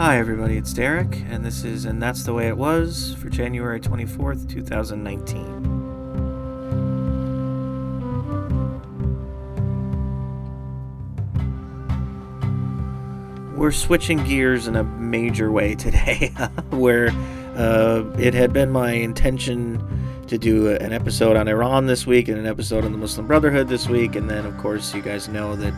Hi, everybody, it's Derek, and this is And That's the Way It Was for January 24th, 2019. We're switching gears in a major way today, where uh, it had been my intention to do an episode on Iran this week and an episode on the Muslim Brotherhood this week, and then, of course, you guys know that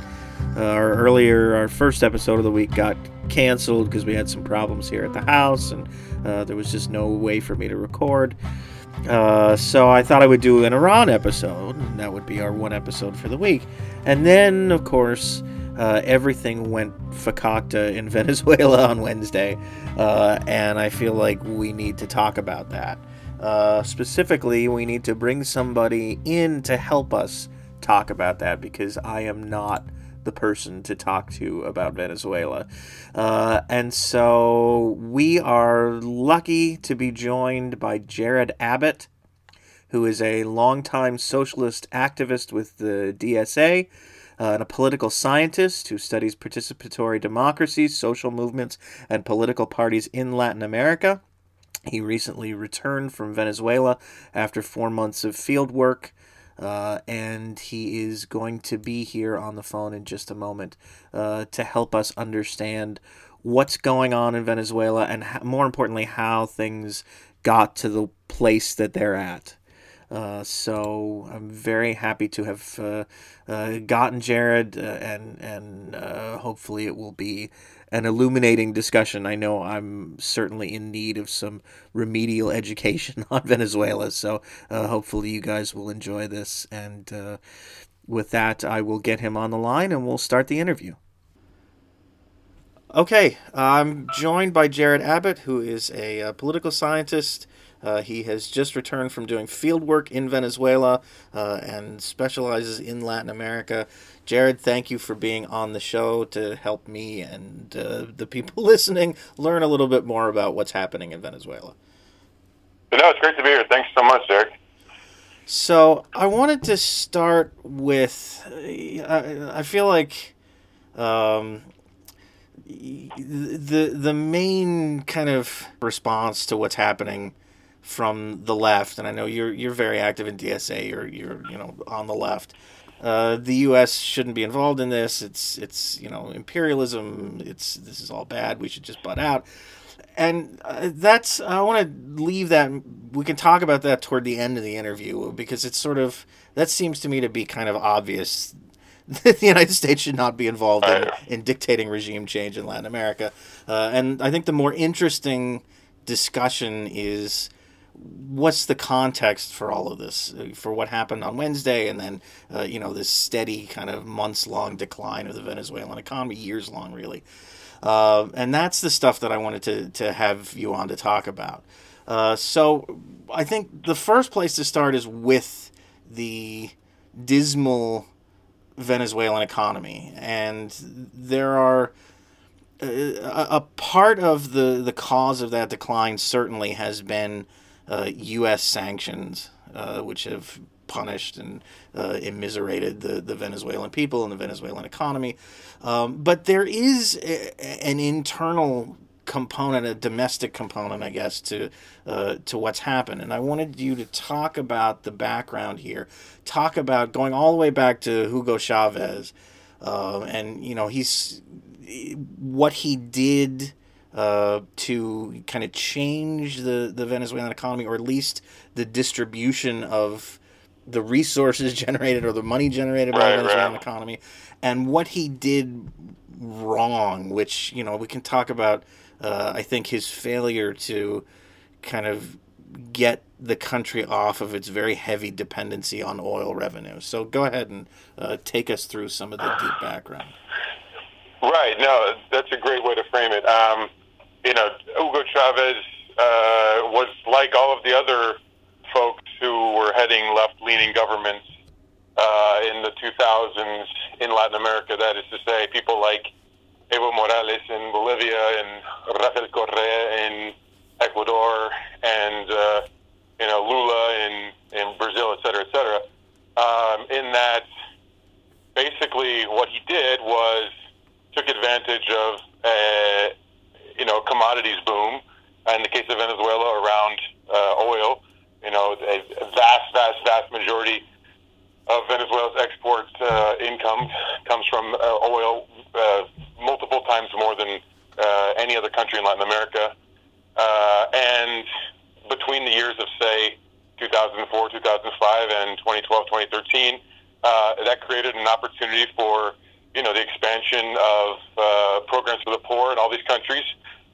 uh, our earlier, our first episode of the week got canceled because we had some problems here at the house, and uh, there was just no way for me to record. Uh, so I thought I would do an Iran episode, and that would be our one episode for the week. And then, of course, uh, everything went fakakta in Venezuela on Wednesday, uh, and I feel like we need to talk about that. Uh, specifically, we need to bring somebody in to help us talk about that because I am not the person to talk to about Venezuela. Uh, and so we are lucky to be joined by Jared Abbott, who is a longtime socialist activist with the DSA. Uh, and a political scientist who studies participatory democracies, social movements, and political parties in Latin America. He recently returned from Venezuela after four months of field work. Uh, and he is going to be here on the phone in just a moment uh, to help us understand what's going on in Venezuela and more importantly, how things got to the place that they're at. Uh, so I'm very happy to have uh, uh, gotten Jared, uh, and and uh, hopefully it will be an illuminating discussion. I know I'm certainly in need of some remedial education on Venezuela, so uh, hopefully you guys will enjoy this. And with that, I will get him on the line, and we'll start the interview. Okay, I'm joined by Jared Abbott, who is a political scientist uh, he has just returned from doing field work in Venezuela uh, and specializes in Latin America. Jared, thank you for being on the show to help me and uh, the people listening learn a little bit more about what's happening in Venezuela. No, it's great to be here. Thanks so much, Derek. So I wanted to start with, I, I feel like um, the the main kind of response to what's happening from the left, and I know you're you're very active in DSA. You're you're you know on the left. Uh, the U.S. shouldn't be involved in this. It's it's you know imperialism. It's this is all bad. We should just butt out. And uh, that's I want to leave that. We can talk about that toward the end of the interview because it's sort of that seems to me to be kind of obvious that the United States should not be involved in, in dictating regime change in Latin America. Uh, and I think the more interesting discussion is what's the context for all of this uh, for what happened on Wednesday and then uh, you know this steady kind of months long decline of the Venezuelan economy years long really. Uh, and that's the stuff that I wanted to, to have you on to talk about. Uh, so I think the first place to start is with the dismal Venezuelan economy. And there are uh, a, a part of the, the cause of that decline certainly has been U.S. sanctions, uh, which have punished and uh, immiserated the, the Venezuelan people and the Venezuelan economy. Um, but there is a, an internal component, a domestic component, I guess, to uh, to what's happened. And I wanted you to talk about the background here, talk about going all the way back to Hugo Chavez, uh, and you know he's what he did uh, to kind of change the, the Venezuelan economy, or at least the distribution of the resources generated or the money generated by the Venezuelan economy, and what he did wrong, which, you know, we can talk about, uh, I think, his failure to kind of get the country off of its very heavy dependency on oil revenue. So go ahead and uh, take us through some of the deep background. Right. No, that's a great way to frame it. Um, you know, Hugo Chavez uh, was like all of the other folks who were heading left-leaning governments uh, in the 2000s in Latin America. That is to say, people like Evo Morales in Bolivia and Rafael Correa in Ecuador and uh, you know Lula in in Brazil, et cetera, et cetera. Um, in that, basically, what he did was took advantage of uh, you know, commodities boom. In the case of Venezuela, around uh, oil, you know, a vast, vast, vast majority of Venezuela's export uh, income comes from uh, oil, uh, multiple times more than uh, any other country in Latin America. Uh, and between the years of, say, 2004, 2005, and 2012, 2013, uh, that created an opportunity for you know the expansion of uh, programs for the poor in all these countries,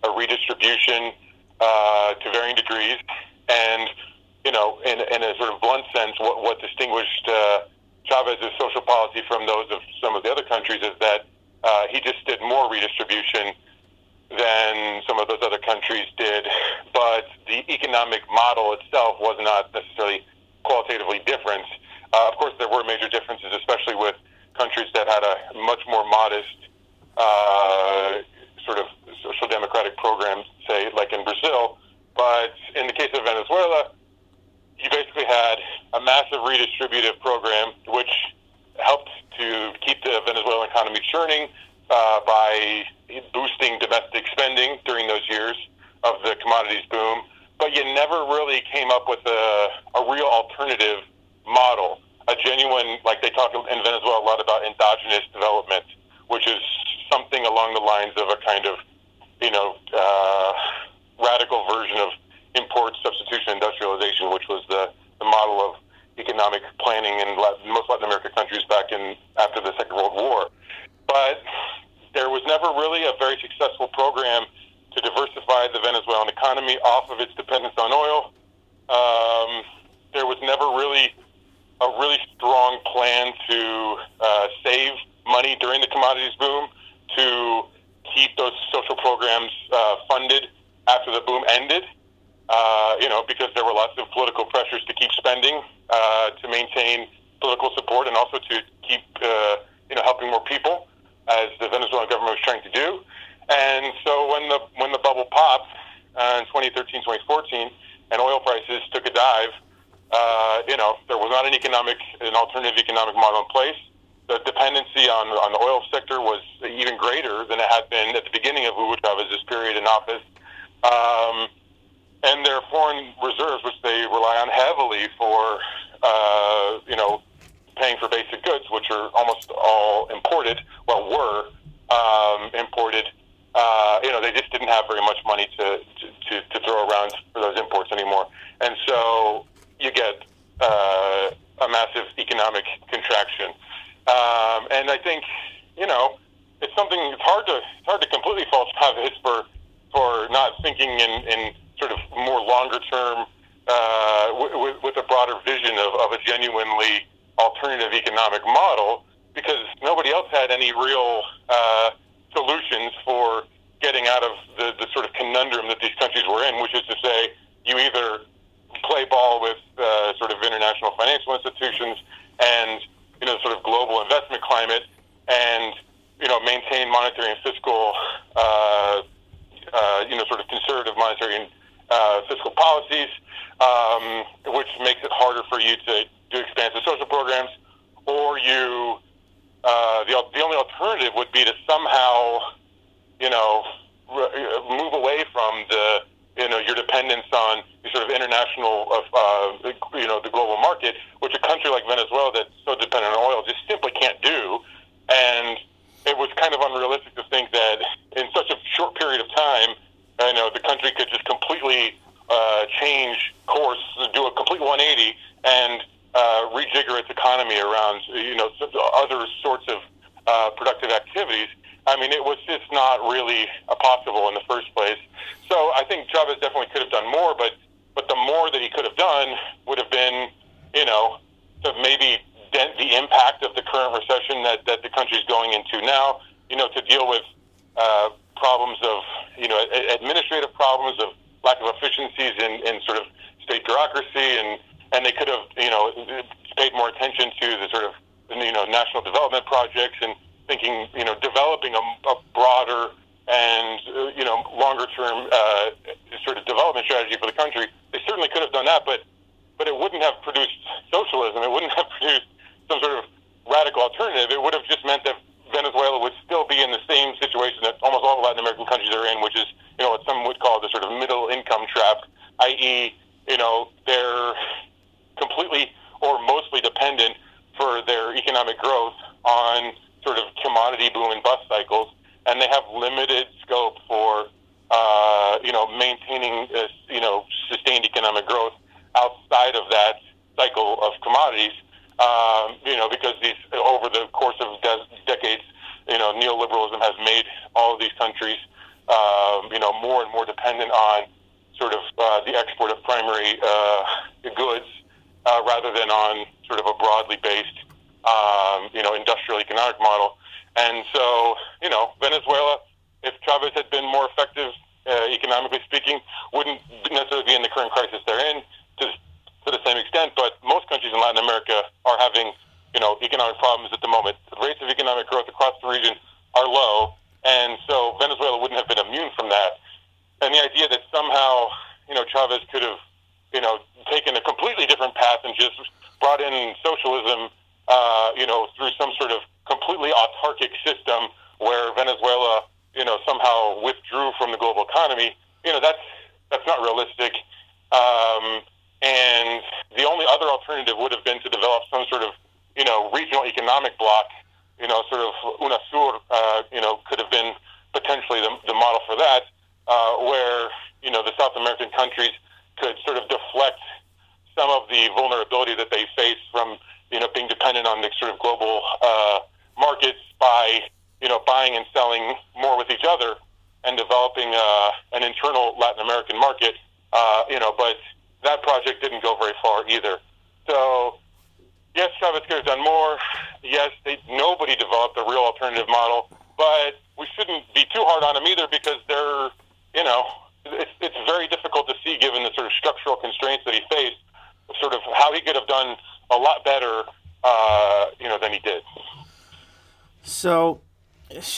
a redistribution uh, to varying degrees, and you know, in, in a sort of blunt sense, what, what distinguished uh, Chavez's social policy from those of some of the other countries is that uh, he just did more redistribution than some of those other countries did, but the economic model itself was not necessarily qualitatively different. Uh, of course, there were major differences, especially with countries that had a much more modest uh, sort of social democratic program, say, like in Brazil. But in the case of Venezuela, you basically had a massive redistributive program which helped to keep the Venezuelan economy churning uh, by boosting domestic spending during those years of the commodities boom. But you never really came up with a, a real alternative model, a genuine, like they talk in Venezuela a lot about endogenous development, which is something along the lines of a kind of, you know, uh, radical version of import substitution industrialization, which was the, the model of economic planning in Latin, most Latin American countries back in after the Second World War. But there was never really a very successful program to diversify the Venezuelan economy off of its dependence on oil. Um, there was never really a really strong plan to uh, save money during the commodities boom, to keep those social programs uh, funded after the boom ended uh, you know, because there were lots of political pressures to keep spending, uh, to maintain political support, and also to keep, uh, you know, helping more people, as the Venezuelan government was trying to do. And so when the when the bubble popped uh, in 2013, 2014, and oil prices took a dive, uh, you know, there was not an economic, an alternative economic model in place. The dependency on on the oil sector was even greater than it had been at the beginning of Hugo Chavez's period in office. Um, and their foreign reserves, which they rely on heavily for, uh, you know, paying for basic goods, which are almost all imported, well, were um, imported. Uh, you know, they just didn't have very much money to, to, to throw around for those imports anymore. And so you get uh, a massive economic contraction. Um, and I think, you know, it's something, it's hard to, it's hard to completely fault Chavez for, for not thinking in, in sort of more longer term, uh, with, with a broader vision of, of a genuinely alternative economic model, because nobody else had any real uh, solutions for getting out of the, the sort of conundrum that these countries were in, which is to say, you either play ball with uh, sort of international financial institutions and you know sort of global investment climate, and you know maintain monetary and fiscal uh, uh, you know sort of conservative monetary and uh, fiscal policies, um, which makes it harder for you to do expansive social programs, or you uh, the the only alternative would be to somehow, you know, re- move away from the you know your dependence on the sort of international of uh, you know the global market, which a country like Venezuela that's so dependent on oil just simply can't do, and it was kind of unrealistic to think that in such a short period of time I know the country could just completely uh, change course, do a complete 180, and uh, rejigger its economy around you know other sorts of uh, productive activities. I mean, it was just not really possible in the first place. So I think Chavez definitely could have done more, but but the more that he could have done would have been, you know, to maybe dent the impact of the current recession that, that the country is going into now. You know, to deal with uh, problems of, you know, administrative problems of lack of efficiencies in, in sort of state bureaucracy, and and they could have, you know, paid more attention to the sort of, you know, national development projects and thinking, you know, developing a, a broader and uh, you know longer term uh, sort of development strategy for the country. They certainly could have done that, but but it wouldn't have produced socialism. It wouldn't have produced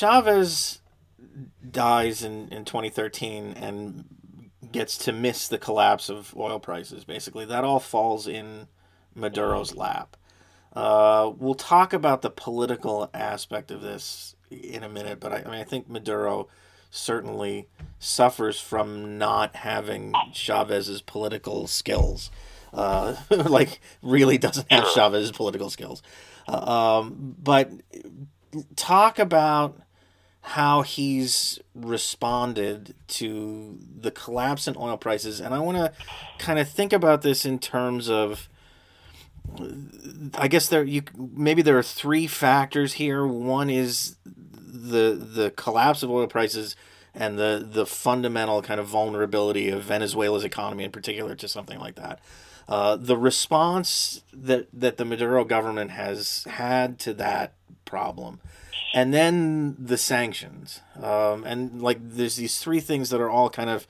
Chavez dies in, in 2013 and gets to miss the collapse of oil prices, basically. That all falls in Maduro's lap. Uh, we'll talk about the political aspect of this in a minute, but I, I mean, I think Maduro certainly suffers from not having Chavez's political skills. Uh, like, really doesn't have Chavez's political skills. Uh, um, but talk about how he's responded to the collapse in oil prices. And I want to kind of think about this in terms of. I guess there you maybe there are three factors here. One is the the collapse of oil prices and the the fundamental kind of vulnerability of Venezuela's economy in particular to something like that. Uh, the response that that the Maduro government has had to that problem, and then the sanctions, um, and like there's these three things that are all kind of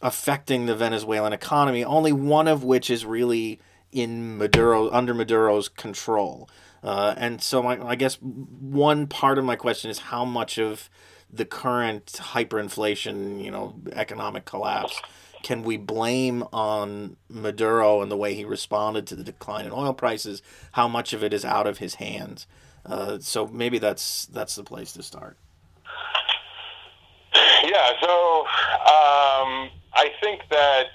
affecting the Venezuelan economy. Only one of which is really in Maduro under Maduro's control. Uh, and so my, I guess one part of my question is how much of the current hyperinflation, you know, economic collapse, can we blame on Maduro and the way he responded to the decline in oil prices? How much of it is out of his hands? Uh, so maybe that's that's the place to start. Yeah. So um, I think that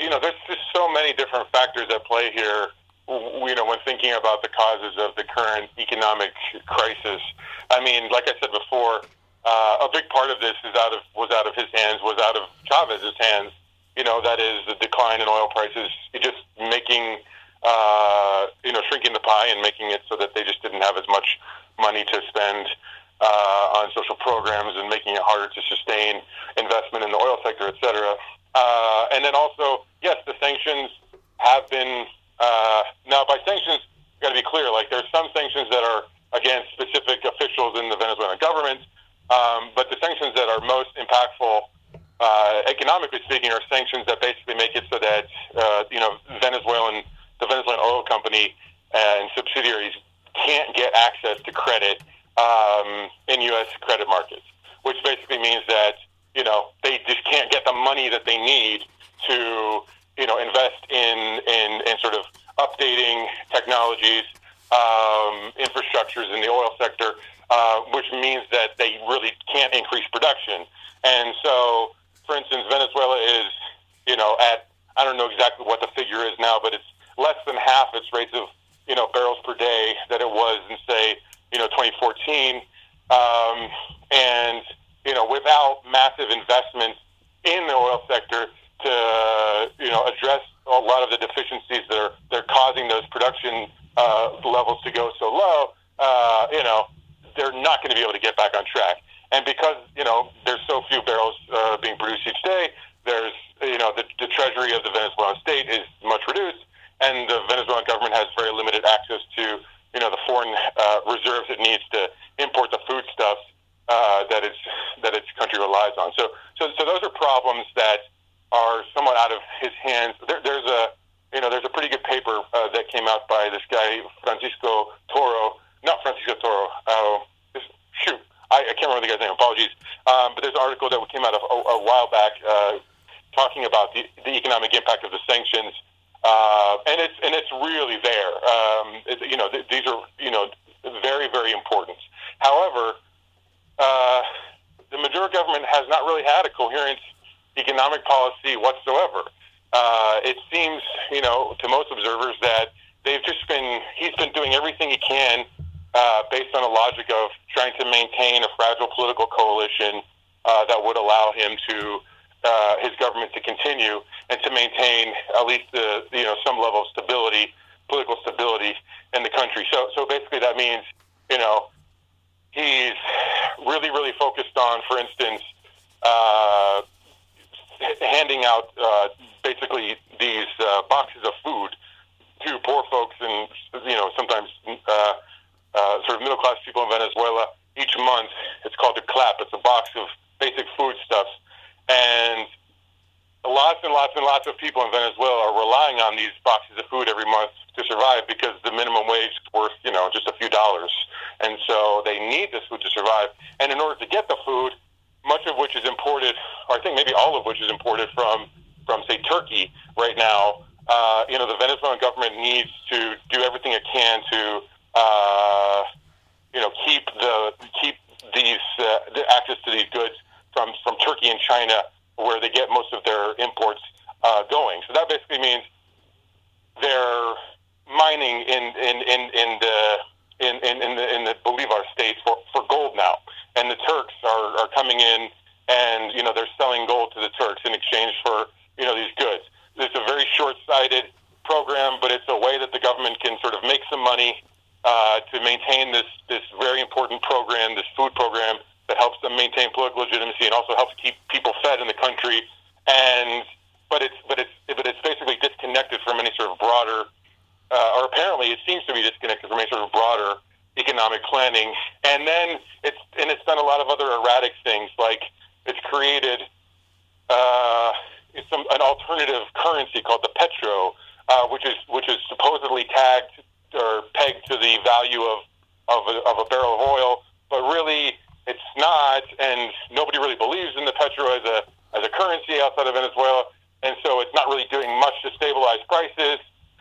you know there's just so many different factors at play here you know, when thinking about the causes of the current economic crisis. I mean, like I said before, uh, a big part of this is out of was out of his hands, was out of Chavez's hands. You know, that is the decline in oil prices, just making, uh, you know, shrinking the pie and making it so that they just didn't have as much money to spend uh, on social programs and making it harder to sustain investment in the oil sector, et cetera. Uh, and then also, yes, the sanctions have been uh, now, by sanctions, got to be clear. Like, there's some sanctions that are against specific officials in the Venezuelan government, um, but the sanctions that are most impactful, uh, economically speaking, are sanctions that basically make it so that uh, you know Venezuelan, the Venezuelan oil company and subsidiaries can't get access to credit um, in U.S. credit markets, which basically means that you know they just can't get the money that they need to you know, invest in, in, in sort of updating technologies, um, infrastructures in the oil sector, uh, which means that they really can't increase production. And so, for instance, Venezuela is, you know, at, I don't know exactly what the figure is now, but it's less than half its rates of you know barrels per day that it was in say you know 2014, um, and you know without massive investments in the oil sector to you know address a lot of the deficiencies that are they're causing those production uh, levels to go so low. Uh, you know they're not going to be able to get back on track. And because you know there's so few barrels uh, being produced each day, there's you know the, the treasury of the Venezuelan state is much reduced, and the Venezuelan government has very limited access to you know the foreign uh, reserves it needs to import the foodstuffs uh, that its that its country relies on. So so so those are problems that are somewhat out of his hands. There, there's a you know there's a pretty good paper uh, that came out by this guy Francisco Toro, not Francisco Toro. Uh, shoot, I, I can't remember the guy's name. Apologies. Um, but there's an article that came out a, a, a while back uh, talking about the, the economic impact of the sanctions uh, and it's and it's really there. Um, it, you know, th- these are you know very very important. However, uh, the Maduro government has not really had a coherent economic policy whatsoever. Uh, it seems, you know, to most observers that they've just been he's been doing everything he can uh, based on a logic of trying to maintain a fragile political coalition uh, that would allow him to uh, his government to continue and to maintain at least the you know some level of stability, political stability in the country. So so basically that means you know he's really really focused on, for instance, uh, handing out uh, basically these uh, boxes of food to poor folks and you know sometimes uh, uh, sort of middle class people in Venezuela each month. It's called the CLAP. It's a box of basic foodstuffs and lots and lots and lots of people in Venezuela are relying on these boxes of food every month to survive because the minimum wage is worth, you know, just a few dollars. And so they need this food to survive. And in order to get the food, much of which is imported, or I think maybe all of which is imported from, from say, Turkey right now, uh, you know, the Venezuelan government needs to do everything it can to, uh, you know, keep the keep these uh, the access to these goods from from Turkey and China, where they get most of their imports uh, going. So that basically means they're mining in in in, in the in, in, in the in the Bolivar states for, for gold now, and the Turks are, are coming in and you know they're selling gold to the Turks in exchange for you know these goods. It's a very short-sighted program, but it's a way that the government can sort of make some money uh, to maintain this this very important program, this food program that helps them maintain political legitimacy and also helps keep people fed in the country. And but it's but it's but it's basically disconnected from any sort of broader, uh, or apparently it seems to be disconnected from any sort of broader economic planning. And then it's and it's done a lot of other erratic things like it's created uh, it's some, an alternative currency called the petro, uh, which is which is supposedly tagged or pegged to the value of of a, of a barrel of oil, but really it's not, and nobody really believes in the petro as a as a currency outside of Venezuela, and so it's not really doing much to stabilize prices.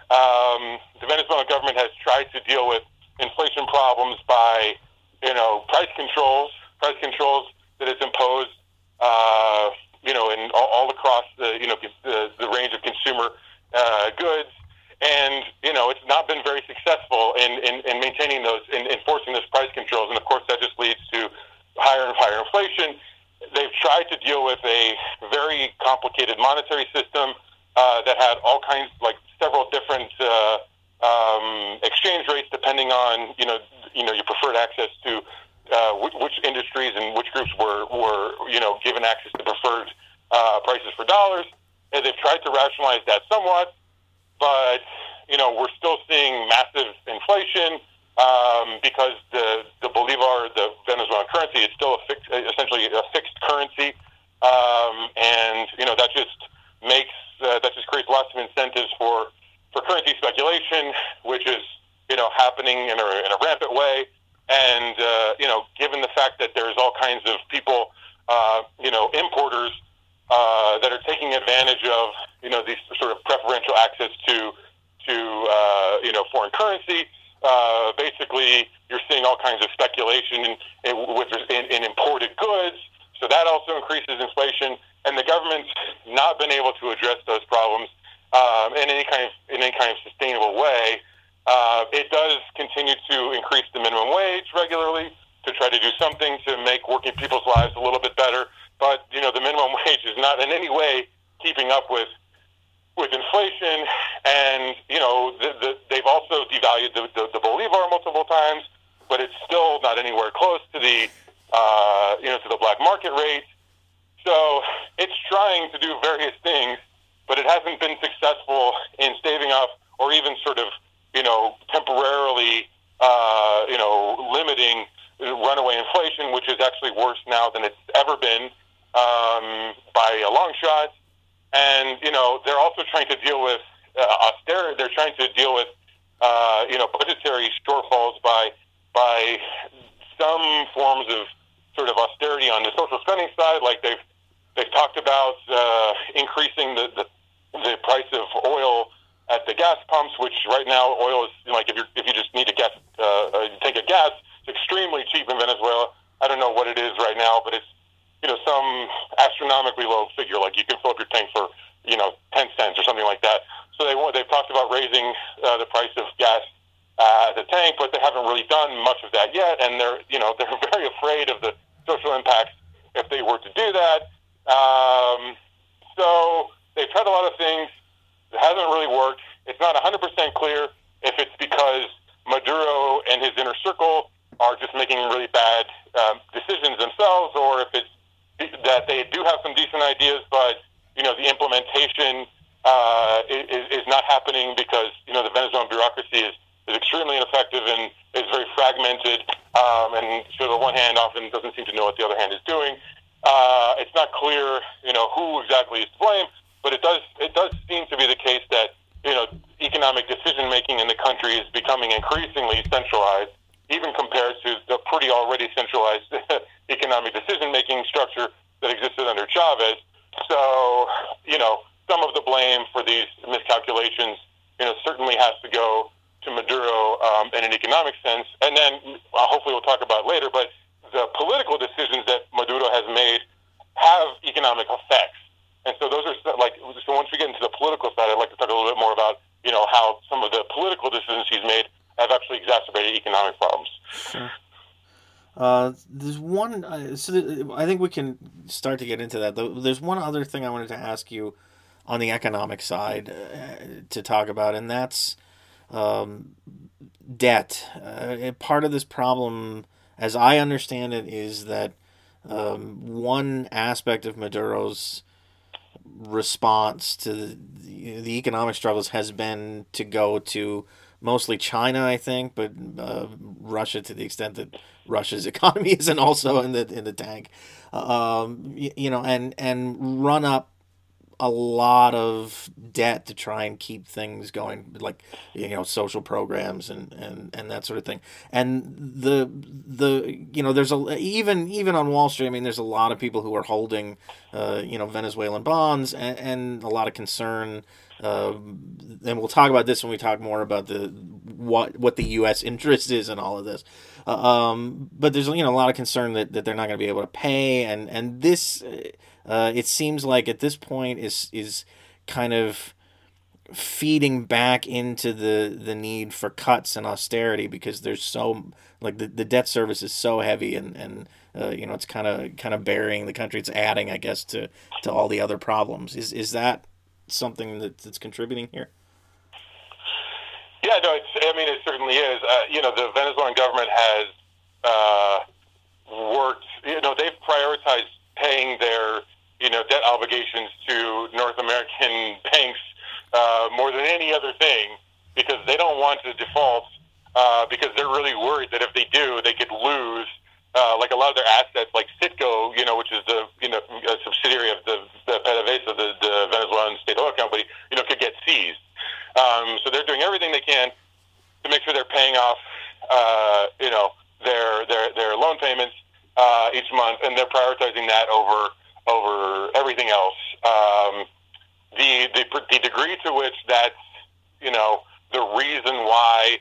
Um, the Venezuelan government has tried to deal with inflation problems by, you know, price controls, price controls that it's imposed, uh, you know, in all, all across the, you know, the, the range of consumer uh, goods. And you know it's not been very successful in, in, in maintaining those, in enforcing those price controls, and of course that just leads to higher and higher inflation. They've tried to deal with a very complicated monetary system uh, that had all kinds, like several different uh, um, exchange rates depending on you know you know your preferred access to uh, which, industries and which groups were were you know given access to preferred uh, prices for dollars. And they've tried to rationalize that somewhat, but you know we're still seeing massive inflation um, because the the bolivar, the Venezuelan currency, is still a fixed, essentially a fixed currency, um, and you know that just makes uh, that just creates lots of incentives for for currency speculation, which is you know happening in a, in a rampant way. And uh, you know, given the fact that there's all kinds of people, uh, you know, importers uh, that are taking advantage of you know these sort of preferential access to to uh, you know foreign currency uh, basically you're seeing all kinds of speculation in, in, with, in, in imported goods. So that also increases inflation, and the government's not been able to address those problems um, in any kind of in any kind of sustainable way. Uh, it does continue to increase the minimum wage regularly to try to do something to make working people's lives a little bit better. But you know, the minimum wage is not in any way keeping up with with inflation, and you know, the, the, they've also devalued the, the, the bolivar multiple times, but it's still not anywhere close to the uh, you know to the black market rate. So it's trying to do various things, but it hasn't been successful in staving off or even sort of you know temporarily uh, you know limiting runaway inflation, which is actually worse now than it's ever been um, by a long shot. And you know they're also trying to deal with uh, austerity. They're trying to deal with uh, you know budgetary shortfalls by by some forms of sort of austerity on the social spending side, like they've they've talked about uh, increasing the, the the price of oil at the gas pumps, which right now oil is like if you if you just need to gas uh, uh, take a gas, it's extremely cheap in Venezuela. I don't know what it is right now, but it's you know some astronomically low figure. Like you can fill up your tank for you know ten cents or something like that. So they they've talked about raising uh, the price of gas uh, the tank, but they haven't really done much of that yet. And they're you know they're very afraid of the social impacts if they were to do that. Um, so they've tried a lot of things. It hasn't really worked. It's not 100% clear if it's because Maduro and his inner circle are just making really bad um, decisions themselves, or if it's that they do have some decent ideas, but you know the implementation uh, is, is not happening because you know the Venezuelan bureaucracy is, is extremely ineffective and is very fragmented, um, and so the one hand often doesn't seem to know what the other hand is doing. Uh, it's not clear, you know, who exactly is to blame, but it does it does seem to be the case that you know economic decision making in the country is becoming increasingly centralized even compared to the pretty already centralized economic decision making structure that existed under Chavez. So, you know, some of the blame for these miscalculations, you know, certainly has to go to Maduro um, in an economic sense. And then uh, hopefully we'll talk about later, but the political decisions that Maduro has made have economic effects. And so those are like, so once we get into the political side, I'd like to talk a little bit more about, you know, how some of the political decisions he's made have actually exacerbated economic problems. Sure. Uh, there's one. So I think we can start to get into that. There's one other thing I wanted to ask you on the economic side uh, to talk about, and that's um, debt. Uh, part of this problem, as I understand it, is that um, one aspect of Maduro's response to the, the economic struggles has been to go to mostly China, I think, but uh, Russia to the extent that Russia's economy isn't also in the in the tank, um, you, you know, and and run up a lot of debt to try and keep things going, like you know social programs and, and, and that sort of thing. And the the you know there's a even even on Wall Street. I mean, there's a lot of people who are holding uh, you know Venezuelan bonds and, and a lot of concern uh, and we'll talk about this when we talk more about the what what the U.S. interest is in all of this. Uh, um, but there's you know a lot of concern that, that they're not going to be able to pay, and and this uh, it seems like at this point is is kind of feeding back into the the need for cuts and austerity because there's so like the, the debt service is so heavy and and uh, you know it's kind of kind of burying the country it's adding i guess to to all the other problems is is that something that, that's contributing here? Yeah, no, it's, I mean, it certainly is. Uh, you know, the Venezuelan government has uh, worked, you know, they've prioritized paying their, you know, debt obligations to North American banks uh, more than any other thing because they don't want to default uh, because they're really worried that if they do, they could lose uh, like a lot of their assets, like Citgo, you know, which is the you know a subsidiary of the, the PDVSA, the, the Venezuelan state oil company, you know, could get seized. Um, so they're doing everything they can to make sure they're paying off, uh, you know, their their their loan payments uh, each month, and they're prioritizing that over over everything else. Um, the, the the degree to which that's you know the reason why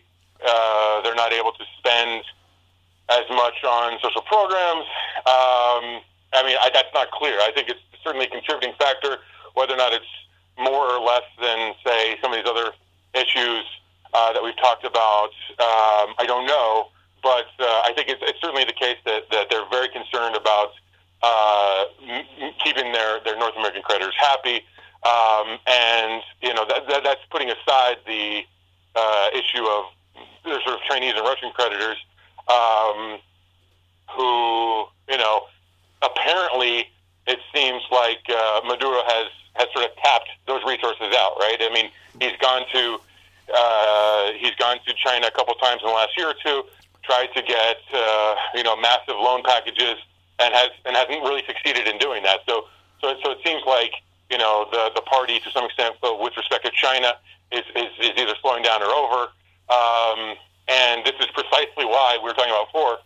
uh, they're not able to as much on social programs. Um, I mean, I, that's not clear. I think it's certainly a contributing factor. Whether or not it's more or less than, say, some of these other issues, uh, that we've talked about. Um, I don't know, but uh, I think it's, it's certainly the case that, that they're very concerned about uh, m- keeping their, their North American creditors happy. Um, and you know that, that, that's putting aside the uh, issue of the sort of Chinese and Russian creditors um, who you know apparently it seems like uh, Maduro has has sort of tapped those resources out. Right? I mean, he's gone to uh, he's gone to China a couple times in the last year or two, tried to get uh, you know massive loan packages, and has and hasn't really succeeded in doing that. So so so it seems like you know, the, the party to some extent with respect to China is, is, is either slowing down or over. Um, and this is precisely why we were talking about before.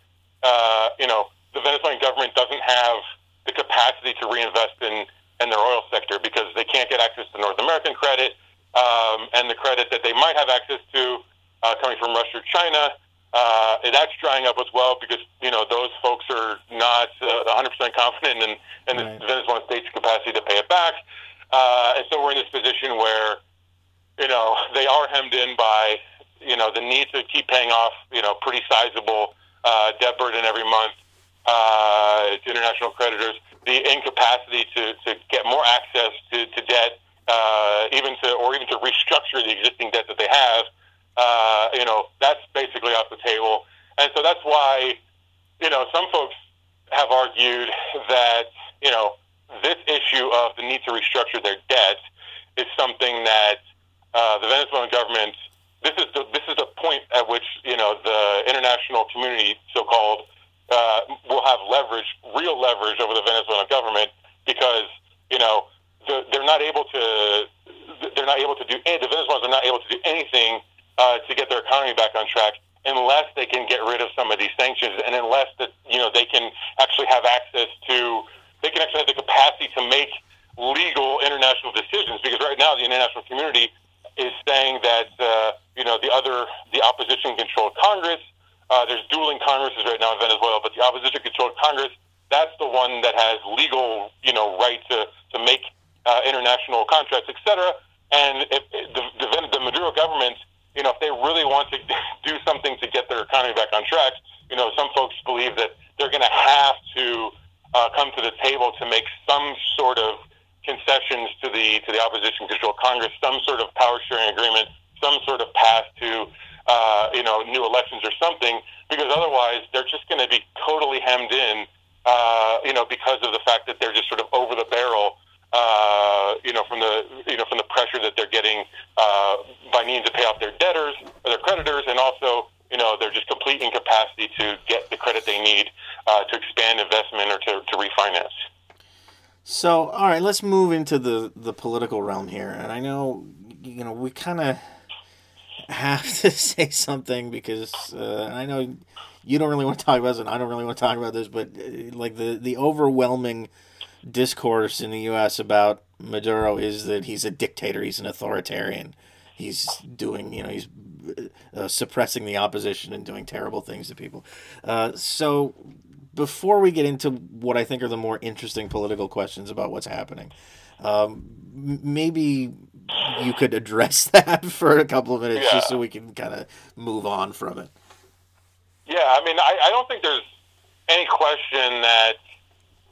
Uh, you know, the Venezuelan government doesn't have the capacity to reinvest in, in their oil sector because they can't get access to North American credit. Um, and the credit that they might have access to uh, coming from Russia or China, uh, that's drying up as well because you know those folks are not uh, 100% confident in, in right. the Venezuelan state's capacity to pay it back. Uh, and so we're in this position where, you know, they are hemmed in by, you know, the need to keep paying off, you know, pretty sizable uh, debt burden every month uh, to international creditors, the incapacity to, to get more access to, to debt, uh, even to, or even to restructure the existing debt that they have, uh, you know, that's basically off the table. And so that's why, you know, some folks have argued that, you know, this issue of the need to restructure their debt is something that uh, the Venezuelan government. This is the this is the point at which you know the international community, so-called, uh, will have leverage, real leverage over the Venezuelan government because you know the, they're not able to they're not able to do the Venezuelans are not able to do anything uh, to get their economy back on track unless they can get rid of some of these sanctions and unless that you know they can actually have access to they can actually have the capacity to make legal international decisions because right now the international community is saying that uh, you know the other the opposition controlled Congress. Uh, there's dueling Congresses right now in Venezuela, but the opposition controlled Congress. That's the one that has legal you know right to to make uh, international contracts, etc. And if, if the, the, the Maduro government, you know, if they really want to do something to get their economy back on track, you know, some folks believe that they're going to have to uh, come to the table to make some sort of concessions to the to the opposition controlled Congress, some sort of power sharing agreement, some sort of path to uh, you know new elections or something, because otherwise they're just going to be totally hemmed in, uh, you know, because of the fact that they're just sort of over the barrel. Uh, you know, from the you know from the pressure that they're getting uh, by needing to pay off their debtors or their creditors, and also you know, they're just complete incapacity to get the credit they need uh, to expand investment or to, to refinance. So, all right, let's move into the, the political realm here. And I know, you know, we kind of have to say something because uh, I know you don't really want to talk about this and I don't really want to talk about this, but uh, like the, the overwhelming discourse in the U.S. about Maduro is that he's a dictator, he's an authoritarian he's doing you know he's uh, suppressing the opposition and doing terrible things to people. Uh, so before we get into what I think are the more interesting political questions about what's happening, um, maybe you could address that for a couple of minutes yeah. just so we can kind of move on from it. Yeah, I mean, I, I don't think there's any question that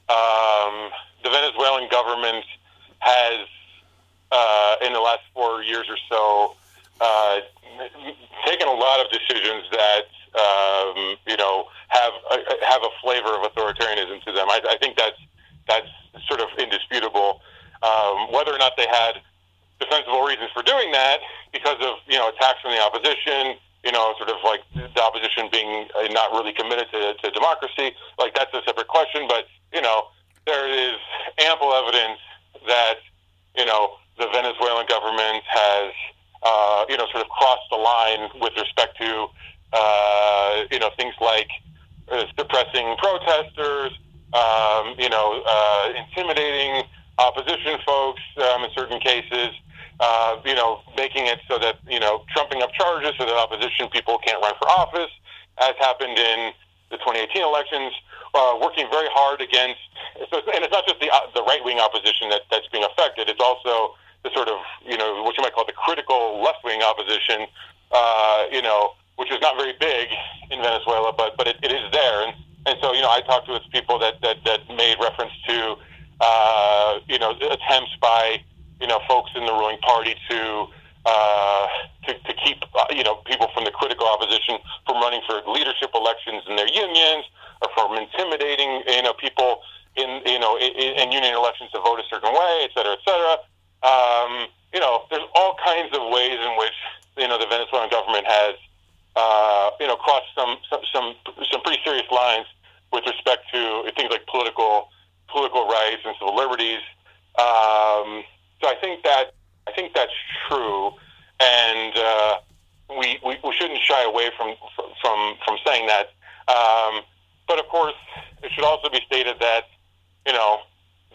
um, the Venezuelan government has uh, in the last four years or so, uh, taken a lot of decisions that um, you know have a, have a flavor of authoritarianism to them. I, I think that's that's sort of indisputable. Um, whether or not they had defensible reasons for doing that, because of you know attacks from the opposition, you know, sort of like the opposition being uh, not really committed to, to democracy, like that's a separate question. But you know, there is ample evidence that you know the Venezuelan government has, uh, you know, sort of crossed the line with respect to, uh, you know, things like uh, suppressing protesters, um, you know, uh, intimidating opposition folks um, in certain cases, uh, you know, making it so that, you know, trumping up charges so that opposition people can't run for office, as happened in the 2018 elections, uh, working very hard against, so, and it's not just the, uh, the right wing opposition that, that's being affected, it's also the sort of, you know, what you might call the critical left wing opposition uh, you know, which is not very big in Venezuela, but but it, it is there. And and so you know, I talked with people that that, that made reference to uh, you know the attempts by you know folks in the ruling party to. Uh, to, to keep uh, you know people from the critical opposition from running for leadership elections in their unions, or from intimidating you know people in you know in, in union elections to vote a certain way, et cetera, et cetera. Um, you know, there's all kinds of ways in which you know the Venezuelan government has uh, you know crossed some, some some some pretty serious lines with respect to things like political political rights and civil liberties. Um, so I think that I think that's true, and uh, we, we we shouldn't shy away from from from saying that. Um, but of course, it should also be stated that you know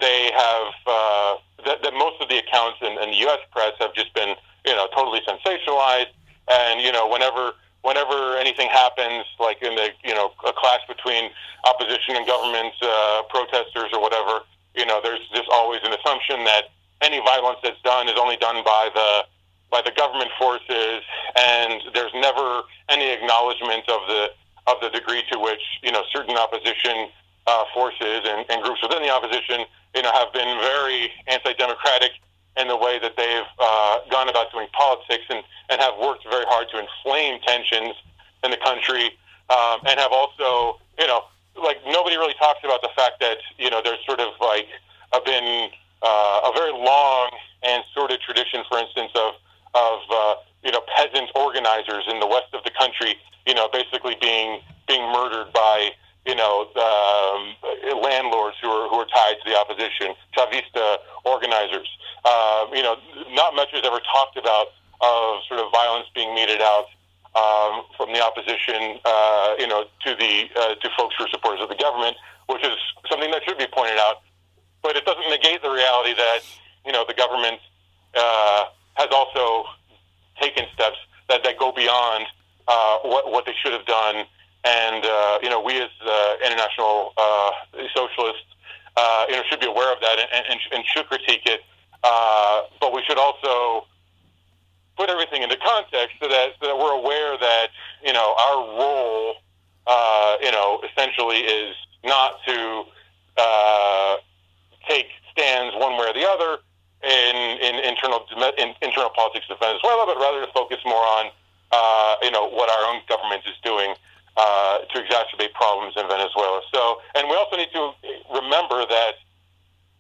they have uh, that, that most of the accounts in, in the U.S. press have just been you know totally sensationalized, and you know whenever whenever anything happens, like in the you know a clash between opposition and government uh, protesters or whatever, you know there's just always an assumption that any violence that's done is only done by the by the government forces, and there's never any acknowledgement of the of the degree to which you know certain opposition uh, forces and, and groups within the opposition you know have been very anti-democratic in the way that they've uh, gone about doing politics and, and have worked very hard to inflame tensions in the country um, and have also, you know, like nobody really talks about the fact that, you know, there's sort of like a been uh, a very long and sordid tradition, for instance, of, of uh, you know, peasant organizers in the west of the country, you know, basically being being murdered by you know, um, landlords who are who are tied to the opposition, Chavista organizers. Uh, you know, not much is ever talked about of sort of violence being meted out um, from the opposition, uh, you know, to the uh, to folks who are supporters of the government, which is something that should be pointed out. But it doesn't negate the reality that you know the government uh, has also taken steps that, that go beyond uh, what what they should have done and uh, you know we as uh, international uh, socialists, uh, you know, should be aware of that and, and, and should critique it. Uh, but we should also put everything into context so that, so that we're aware that you know our role, uh, you know, essentially is not to take stands one way or the other in, in internal in internal politics of Venezuela, but rather to focus more on you know what our own government is doing uh, to exacerbate problems in Venezuela. So, and we also need to remember that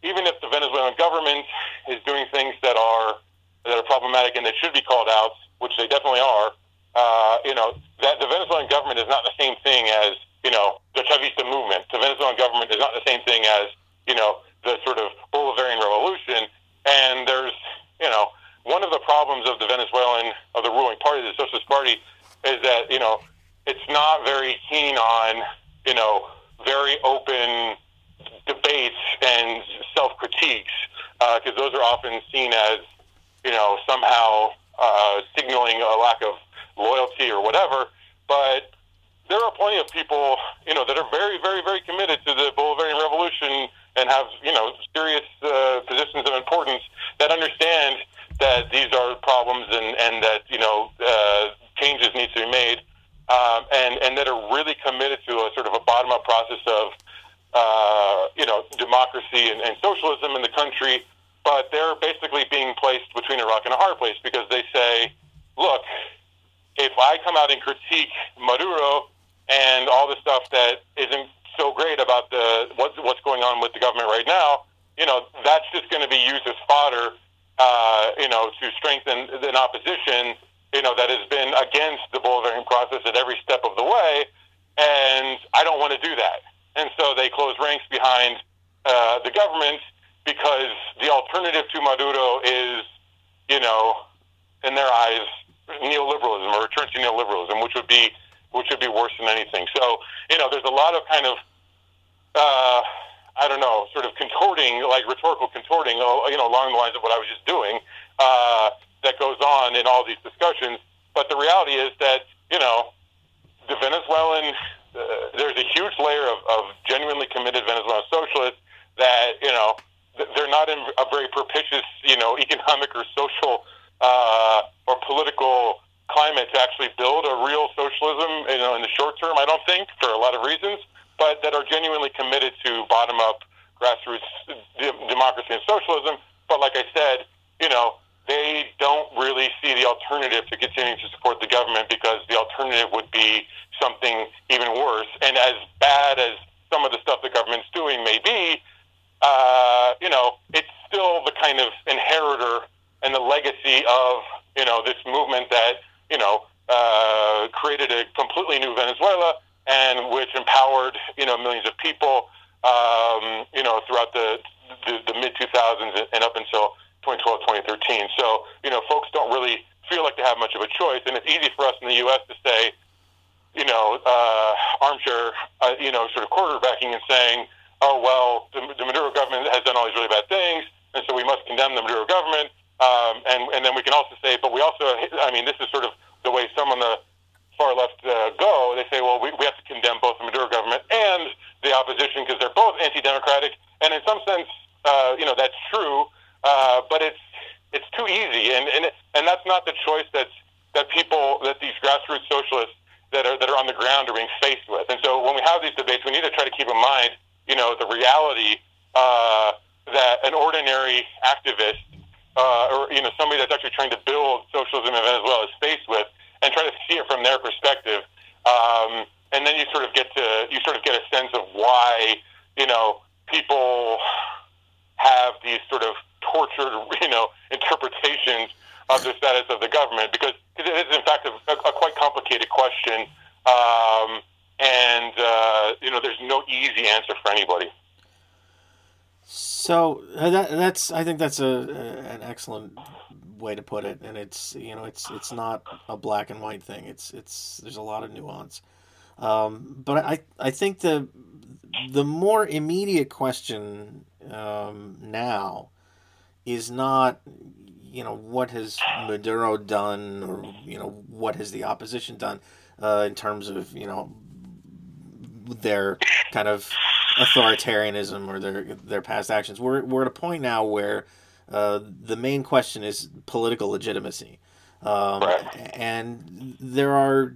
even if the Venezuelan government is doing things that are that are problematic and that should be called out, which they definitely are, uh, you know, that the Venezuelan government is not the same thing as you know the Chavista movement. The Venezuelan government is not the same thing as you know the sort of Bolivarian revolution. And there's you know one of the problems of the Venezuelan of the ruling party, the Socialist Party, is that you know it's not very keen on, you know, very open debates and self critiques because uh, those are often seen as, you know, somehow uh, signaling a lack of loyalty or whatever. But there are plenty of people, you know, that are very, very, very committed to the Bolivarian Revolution and have, you know, serious uh, positions of importance that understand that these are problems and, and that, you know, uh, changes need to be made um, and and that are really committed to a sort of a bottom up process of uh, you know democracy and, and socialism in the country, but they're basically being placed between a rock and a hard place because they say, look, if I come out and critique Maduro and all the stuff that isn't so great about the what, what's going on with the government right now, you know, that's just going to be used as fodder, uh, you know, to strengthen an opposition you know, that has been against the Bolivarian process at every step of the way, and I don't want to do that. And so they close ranks behind uh, the government because the alternative to Maduro is, you know, in their eyes, neoliberalism or return to neoliberalism, which would be which would be worse than anything. So, you know, there's a lot of kind of uh, I don't know, sort of contorting, like rhetorical contorting, you know, along the lines of what I was just doing. Uh, on in all these discussions. But the reality is that, you know, the Venezuelan, uh, there's a huge layer of, of genuinely committed Venezuelan socialists that, you know, they're not in a very propitious, you know, economic or social uh, or political climate to actually build a real socialism you know, in the short term, I don't think, for a lot of reasons, but that are genuinely committed to bottom up grassroots democracy and socialism. But like I said, you know, they don't really see the alternative to continuing to support the government because the alternative would be something even worse. And as bad as some of the stuff the government's doing may be, uh, you know, it's still the kind of inheritor and the legacy of, you know, this movement that, you know, uh, created a completely new Venezuela and which empowered, you know, millions of people, um, you know, throughout the, the, the mid 2000s and up until 2012, 2013. So, you know, folks don't really feel like they have much of a choice. And it's easy for us in the U.S. to say, you know, uh, armchair, uh, you know, sort of quarterbacking and saying, oh, well, the, the Maduro government has done all these really bad things, and so we must condemn the Maduro government. Um, and, and then we can also say, but we also, I mean, this is sort of the way some on the far left uh, go. They say, well, we, we have to condemn both the Maduro government and the opposition because they're both anti-democratic. And in some sense, uh, you know, that's true, uh, but it's it's too easy, and and and that's not the choice that's that people that these grassroots socialists that are that are on the ground are being faced with. And so when we have these debates, we need to try to keep in mind, you know, the reality uh, that an ordinary activist uh, or you know somebody that's actually trying to build socialism in Venezuela is faced with, and try to see it from their perspective. Um, and then you sort of get to you sort of get a sense of why you know people have these sort of tortured you know interpretations of the status of the government because it is in fact a, a quite complicated question, um, and uh, you know there's no easy answer for anybody. So uh, that, that's I think that's a, an excellent way to put it, and it's you know it's it's not a black and white thing. It's it's there's a lot of nuance, um, but I I think the the more immediate question um, now is not you know what has Maduro done or you know what has the opposition done uh, in terms of you know their kind of authoritarianism or their their past actions. We're we're at a point now where uh, the main question is political legitimacy, um, and there are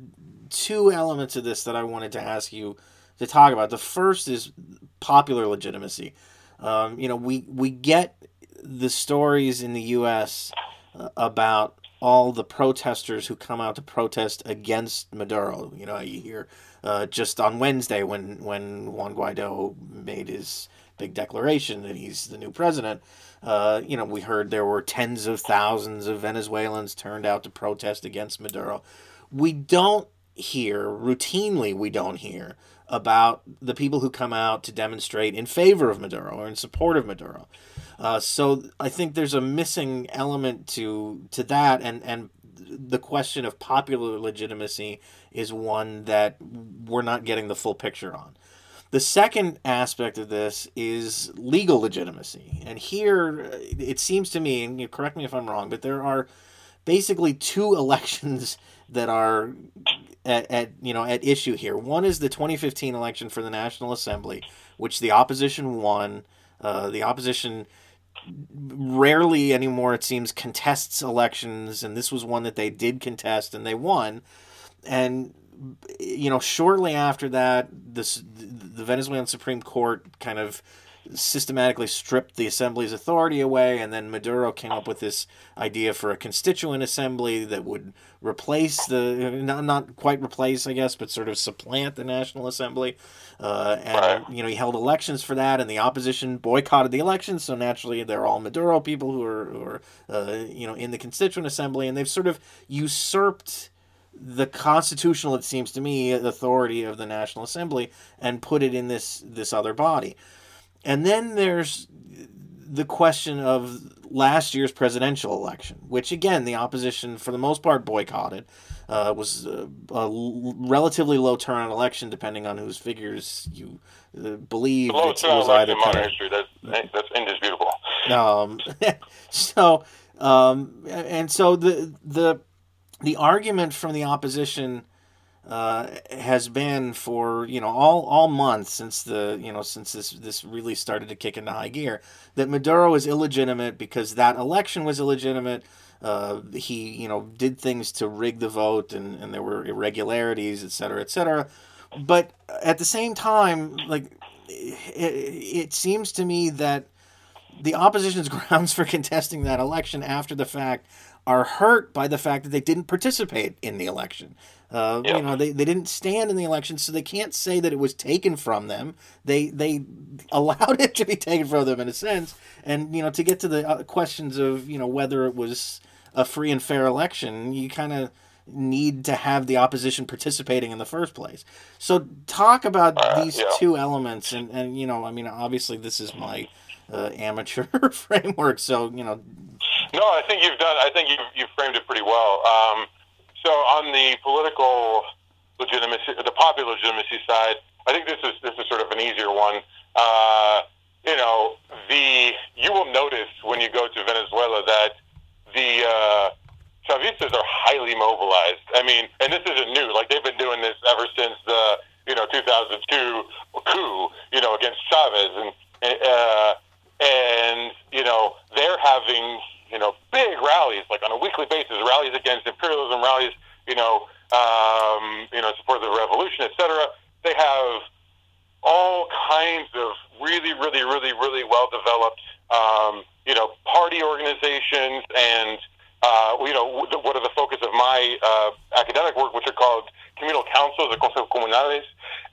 two elements of this that I wanted to ask you to talk about. The first is popular legitimacy. Um, you know, we we get the stories in the U.S. Uh, about all the protesters who come out to protest against Maduro. You know, you hear uh, just on Wednesday when when Juan Guaido made his big declaration that he's the new president. Uh, you know, we heard there were tens of thousands of Venezuelans turned out to protest against Maduro. We don't hear routinely. We don't hear about the people who come out to demonstrate in favor of Maduro or in support of Maduro. Uh, so I think there's a missing element to to that, and and the question of popular legitimacy is one that we're not getting the full picture on. The second aspect of this is legal legitimacy, and here it seems to me, and you correct me if I'm wrong, but there are basically two elections that are at, at you know at issue here. One is the 2015 election for the National Assembly, which the opposition won. Uh, the opposition rarely anymore, it seems, contests elections, and this was one that they did contest and they won. And you know, shortly after that, this the Venezuelan Supreme Court kind of systematically stripped the assembly's authority away, and then Maduro came up with this idea for a constituent assembly that would replace the not not quite replace, I guess, but sort of supplant the National Assembly. Uh, and you know he held elections for that, and the opposition boycotted the elections. So naturally, they're all Maduro people who are, who are uh, you know in the constituent assembly, and they've sort of usurped the constitutional, it seems to me, authority of the National Assembly and put it in this this other body. And then there's the question of last year's presidential election, which again the opposition for the most part boycotted. Uh, was a, a relatively low turnout election, depending on whose figures you uh, believe. Low it was either kind history. That's that's indisputable. Um, so um, and so the the the argument from the opposition uh, has been for you know all all month since the you know since this this really started to kick into high gear that Maduro is illegitimate because that election was illegitimate. Uh, he you know did things to rig the vote and, and there were irregularities, et cetera, et cetera. But at the same time, like it, it seems to me that the opposition's grounds for contesting that election after the fact are hurt by the fact that they didn't participate in the election. Uh, You know, they, they didn't stand in the election, so they can't say that it was taken from them. They they allowed it to be taken from them in a sense. And you know, to get to the uh, questions of you know whether it was a free and fair election, you kind of need to have the opposition participating in the first place. So talk about Uh, these yeah. two elements, and and you know, I mean, obviously this is my uh, amateur framework, so you know, No, I think you've done. I think you've, you've framed it pretty well. Um, so on the political legitimacy, the popular legitimacy side, I think this is this is sort of an easier one. Uh, you know, the you will notice when you go to Venezuela that the uh, Chavistas are highly mobilized. I mean, and this isn't new. Like they've been doing this ever since the you know 2002 coup, you know, against Chavez, and uh, and you know they're having you know big rallies like on a weekly basis, rallies against imperialism, rallies you know um, you know support of the revolution, etc. They have all kinds of really, really, really, really well developed, um, you know, party organizations and, uh, you know, what are the focus of my uh, academic work, which are called communal councils, or consejos comunales,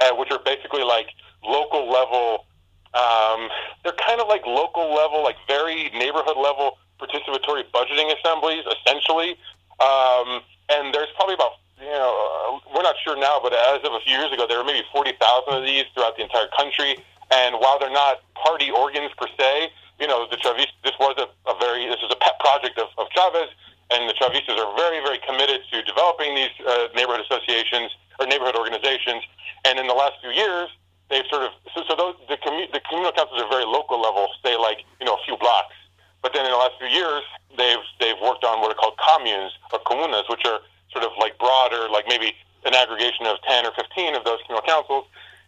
uh, which are basically like local level. Um, they're kind of like local level, like very neighborhood level participatory budgeting assemblies, essentially. Um, and there's probably about you know, uh, we're not sure now, but as of a few years ago, there were maybe 40,000 of these throughout the entire country. And while they're not party organs per se, you know, the Chavistas, this was a, a very, this is a pet project of, of Chavez, and the Chavistas are very, very committed to developing these uh, neighborhood associations or neighborhood organizations. And in the last few years, they've sort of, so, so those, the, commu- the communal councils are very local level, say like, you know, a few blocks. But then in the last few years, they've, they've worked on what are called communes or comunas, which are sort of like broader, like maybe an aggregation of 10 or 15 of those communal councils.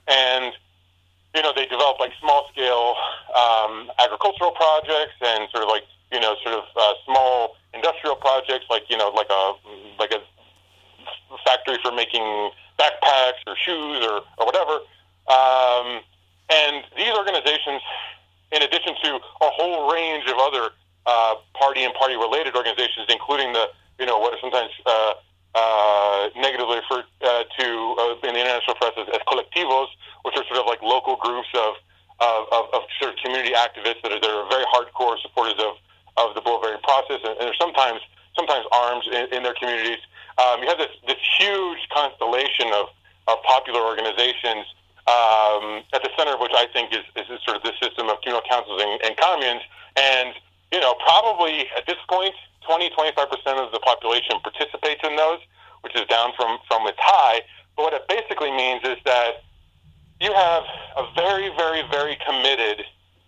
And, you know, they develop like small scale um, agricultural projects and sort of like, you know, sort of uh, small industrial projects like, you know, like a, like a factory for making backpacks or shoes or, or whatever. Um, and these organizations, in addition to a whole range of other uh, party and party related organizations, including the, you know, what are sometimes uh, uh, negatively referred uh, to uh, in the international press as, as colectivos, which are sort of like local groups of, of, of, of sort of community activists that are, that are very hardcore supporters of, of the Bolivarian process, and, and they're sometimes sometimes armed in, in their communities. Um, you have this, this huge constellation of, of popular organizations um, at the center of which I think is, is sort of this system of communal councils and, and communes. And, you know, probably at this point, 20, 25% of the population participates in those, which is down from, from its high. But what it basically means is that you have a very, very, very committed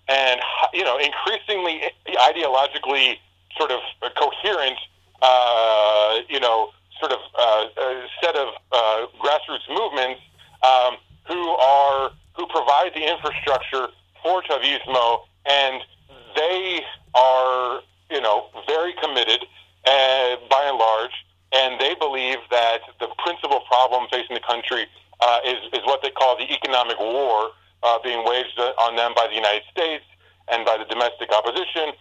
and, you know, increasingly ideologically sort of coherent, uh, you know, sort of uh, uh, set of uh, grassroots movements um, who are who provide the infrastructure for Chavismo, and they are you know very committed uh, by and large, and they believe that the principal problem facing the country uh, is is what they call the economic war uh, being waged on them by the United States and by the domestic opposition,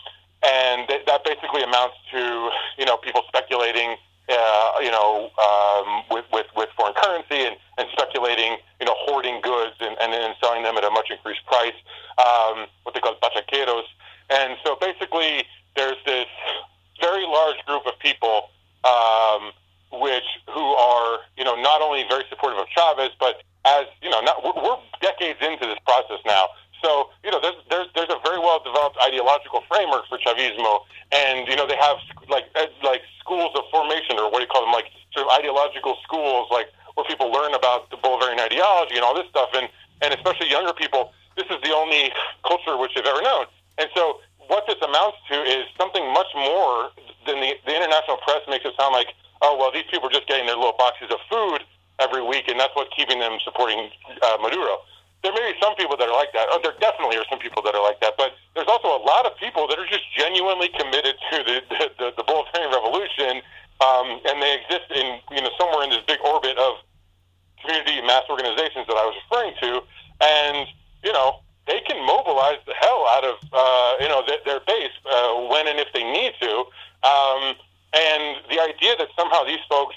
and th- that basically amounts to you know people speculating uh, you know, um, with, with, with foreign currency and, and speculating, you know, hoarding goods and, and then selling them at a much increased price, um, what they call bachaqueros. And so basically, there's this very large group of people um, which who are, you know, not only very supportive of Chavez, but as, you know, not, we're, we're decades into this process now. So, you know, there's, there's, there's a very well developed ideological framework for Chavismo. And, you know, they have like, like schools of formation or what do you call them? Like sort of ideological schools, like where people learn about the Bolivarian ideology and all this stuff. And, and especially younger people, this is the only culture which they've ever known. And so what this amounts to is something much more than the, the international press makes it sound like, oh, well, these people are just getting their little boxes of food every week, and that's what's keeping them supporting uh, Maduro. There may be some people that are like that. Oh, there definitely are some people that are like that, but there's also a lot of people that are just genuinely committed to the the, the, the Bolivarian Revolution, um, and they exist in you know somewhere in this big orbit of community mass organizations that I was referring to, and you know they can mobilize the hell out of uh, you know their, their base uh, when and if they need to. Um, and the idea that somehow these folks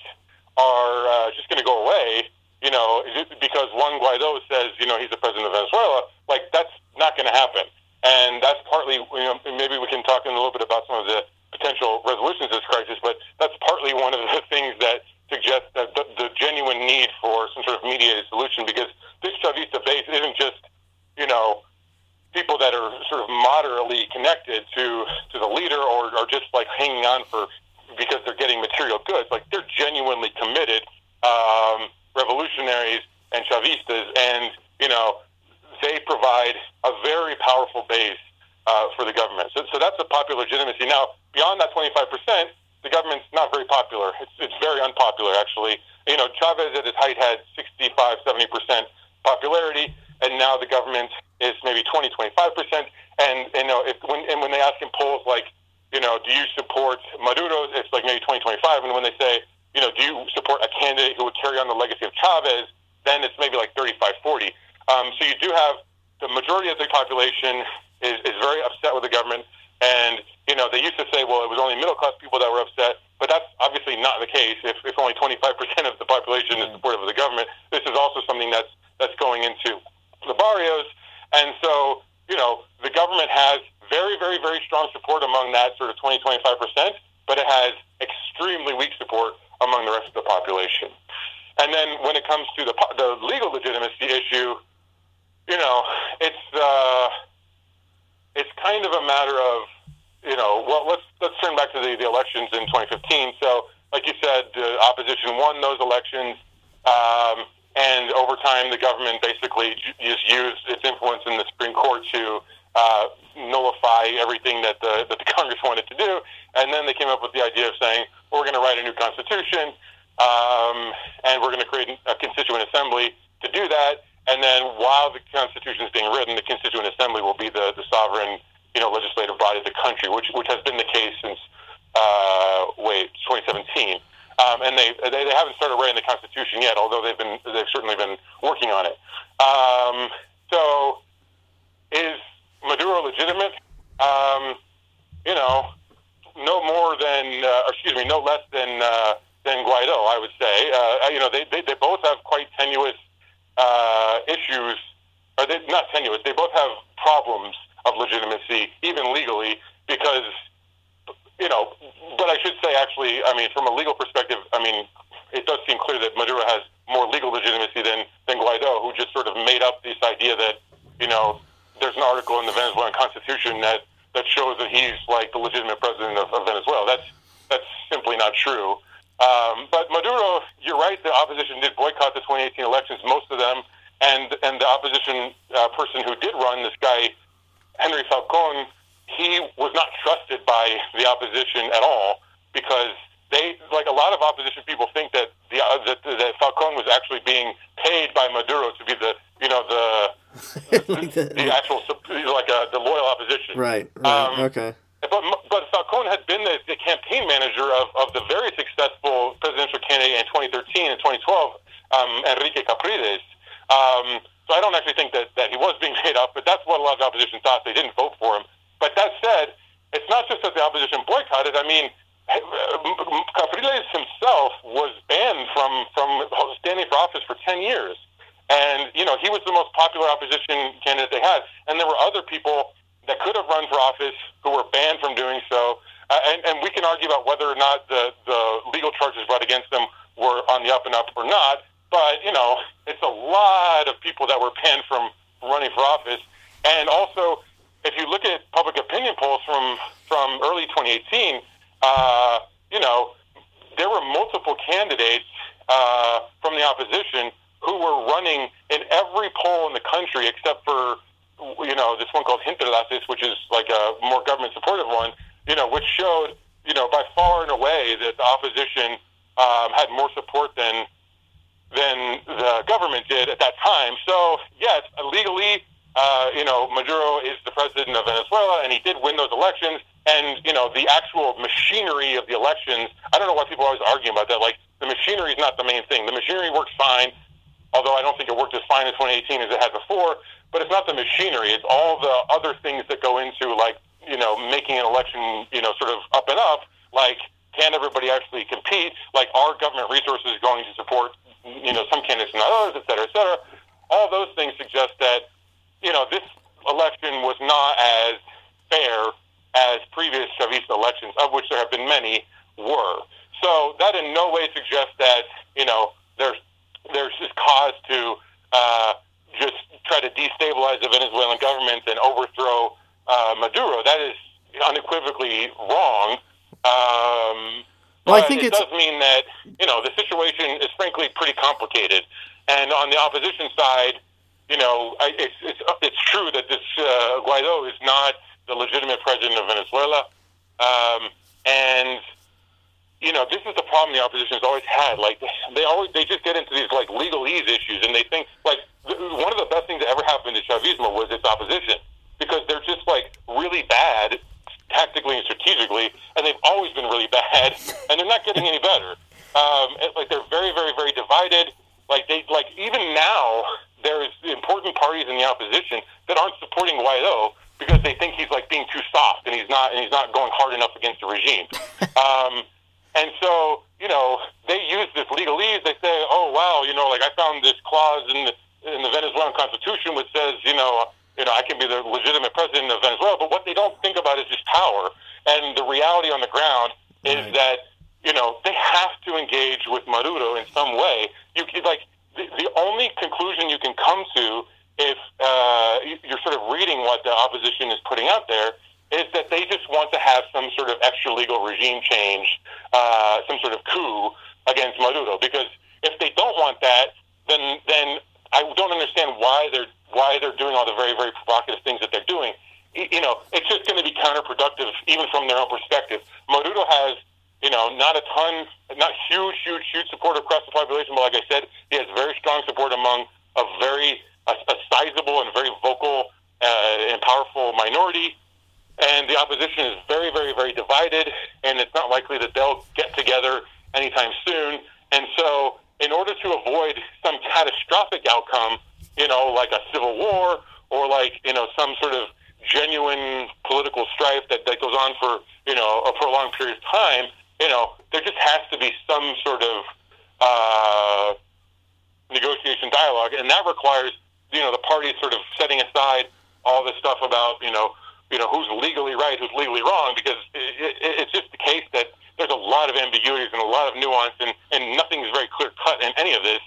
are uh, just going to go away, you know, because Juan Guaido says, you know, he's the president of Venezuela, like that's not going to happen. And that's partly, you know, maybe we can talk in a little bit about some of the potential resolutions to this crisis, but that's partly one of the things that suggests that the, the genuine need for some sort of mediated solution because this Chavista base isn't just, you know, people that are sort of moderately connected to to the leader or, or just like hanging on for because they're getting material goods. Like they're genuinely committed um, revolutionaries and Chavistas, and you know they provide a very powerful base uh, for the government. So, so that's a popular legitimacy. Now, beyond that 25 percent, the government's not very popular. It's, it's very unpopular, actually. You know, Chavez at his height had 65, 70 percent popularity, and now the government is maybe 20, 25 percent. And you know, if when and when they ask in polls like you know, do you support Maduro? It's like maybe 2025. And when they say, you know, do you support a candidate who would carry on the legacy of Chavez, then it's maybe like 35, 40. Um, so you do have the majority of the population is, is very upset with the government. And, you know, they used to say, well, it was only middle class people that were upset. But that's obviously not the case. If, if only 25% of the population is supportive of the government, this is also something that's, that's going into the barrios. And so, you know, the government has very, very, very strong support among that sort of 20, 25%, but it has extremely weak support among the rest of the population. And then when it comes to the, the legal legitimacy issue, you know, it's, uh, it's kind of a matter of, you know, well, let's, let's turn back to the, the elections in 2015. So, like you said, the opposition won those elections. Um, and over time, the government basically just used its influence in the Supreme Court to uh, nullify everything that the, that the Congress wanted to do. And then they came up with the idea of saying, we're going to write a new constitution, um, and we're going to create a constituent assembly to do that. And then while the constitution is being written, the constituent assembly will be the, the sovereign, you know, legislative body of the country, which which has been the case since uh, wait 2017. Um, and they, they they haven't started writing the constitution yet, although they've been they've certainly been working on it. Um, so is Maduro legitimate? Um, you know, no more than, uh, excuse me, no less than uh, than Guaido, I would say. Uh, you know, they, they, they both have quite tenuous uh, issues, or they, not tenuous. They both have problems of legitimacy, even legally, because you know. But I should say, actually, I mean, from a legal perspective, I mean, it does seem clear that Maduro has more legal legitimacy than than Guaido, who just sort of made up this idea that you know there's an article in the Venezuelan Constitution that that shows that he's like the legitimate president of, of Venezuela. That's that's simply not true. Um, but Maduro, you're right. The opposition did boycott the 2018 elections, most of them, and and the opposition uh, person who did run, this guy Henri Falcon, he was not trusted by the opposition at all because they like a lot of opposition people think that the uh, that, that Falcon was actually being paid by Maduro to be the you know the like the, the, actual like uh, the loyal opposition. Right. right. Um, okay. But but Falcon had been the, the campaign manager of, of the very successful presidential candidate in 2013 and 2012, um, Henrique Capriles. Um, so I don't actually think that, that he was being paid off, but that's what a lot of the opposition thought. They didn't vote for him. But that said, it's not just that the opposition boycotted. I mean, Capriles himself was banned from from standing for office for ten years, and you know he was the most popular opposition candidate they had, and there were other people that could have run for office who were banned from doing so. Uh, and, and we can argue about whether or not the the legal charges brought against them were on the up and up or not. But you know, it's a lot of people that were banned from running for office, and also if you look at public opinion polls from from early 2018 uh, you know, there were multiple candidates uh, from the opposition who were running in every poll in the country except for, you know, this one called Hinterlaces, which is like a more government supportive one, you know, which showed, you know, by far and away that the opposition um, had more support than than the government did at that time. So yes, legally, uh, you know, Maduro is the president of Venezuela, and he did win those elections. And you know, the actual machinery of the elections. I don't know why people are always argue about that. Like the machinery is not the main thing. The machinery works fine, although I don't think it worked as fine in 2018 as it had before. But it's not the machinery; it's all the other things that go into like you know making an election you know sort of up and up. Like can everybody actually compete? Like are government resources going to support you know some candidates and others, et cetera, et cetera? All those things suggest that you know this election was not as fair as previous Chavista elections, of which there have been many, were. So that in no way suggests that you know there's there's just cause to uh, just try to destabilize the Venezuelan government and overthrow uh, Maduro. That is unequivocally wrong. Um, well, I think it does mean that you know the situation is frankly pretty complicated, and on the opposition side, you know, it's it's, it's true that this uh, Guaido is not the legitimate president of Venezuela. Um, and you know, this is the problem the opposition has always had. Like they always they just get into these like legalese issues, and they think like one of the best things that ever happened to Chavismo was its opposition because they're just like really bad tactically and strategically, and they've always been really bad, and they're not getting any better. Um, like they're very, very, very divided. Like they like even now there's important parties in the opposition that aren't supporting Guaido because they think he's like being too soft and he's not and he's not going hard enough against the regime. um, and so you know they use this legalese. They say, oh wow, you know, like I found this clause in the in the Venezuelan constitution which says, you know, you know, I can be the legitimate president of Venezuela. But what they don't think about is just power. And the reality on the ground is right. that you know they have to engage with Maduro in some way. You like the, the only conclusion you can come to if uh, you're sort of reading what the opposition is putting out there, is that they just want to have some sort of extra legal regime change, uh, some sort of coup against Maduro. Because if they don't want that, then then I don't understand why they're why they're doing all the very very provocative things that they're doing. You know, it's just going to be counterproductive, even from their own perspective. Maduro has, you know, not a ton, not huge, huge, huge support across the population, but like I said, he has very strong support among a very a, a sizable and very vocal uh, and powerful minority. And the opposition is very, very, very divided, and it's not likely that they'll get together anytime soon. And so, in order to avoid some catastrophic outcome, you know, like a civil war or like, you know, some sort of genuine political strife that, that goes on for, you know, a prolonged period of time, you know, there just has to be some sort of uh, negotiation dialogue, and that requires you know the parties sort of setting aside all this stuff about you know you know who's legally right, who's legally wrong, because it, it, it's just the case that there's a lot of ambiguities and a lot of nuance, and and nothing is very clear cut in any of this.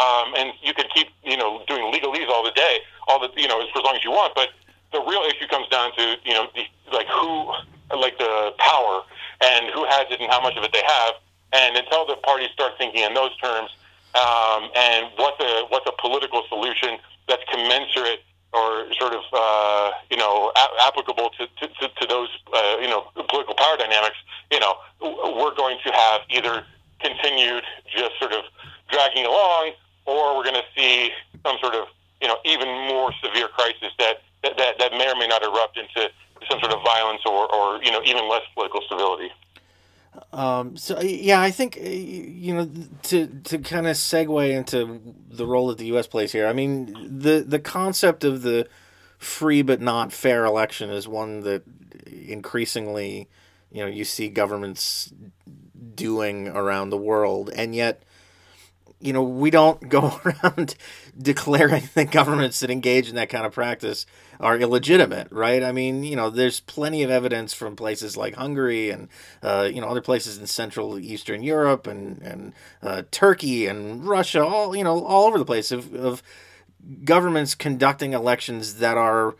Um, and you can keep you know doing legalese all the day, all the you know for as long as you want, but the real issue comes down to you know the, like who like the power and who has it and how much of it they have. And until the parties start thinking in those terms, um, and what's a what's a political solution that's commensurate or sort of uh, you know a- applicable to, to, to, to those uh, you know political power dynamics, you know we're going to have either continued just sort of dragging along, or we're going to see some sort of you know even more severe crisis that that, that, that may or may not erupt into some sort of violence or, or you know even less political stability. Um, so yeah, I think you know to to kind of segue into the role that the U.S. plays here. I mean, the the concept of the free but not fair election is one that increasingly you know you see governments doing around the world, and yet you know, we don't go around declaring that governments that engage in that kind of practice are illegitimate, right? I mean, you know, there's plenty of evidence from places like Hungary and, uh, you know, other places in Central Eastern Europe and, and uh, Turkey and Russia, all, you know, all over the place of, of governments conducting elections that are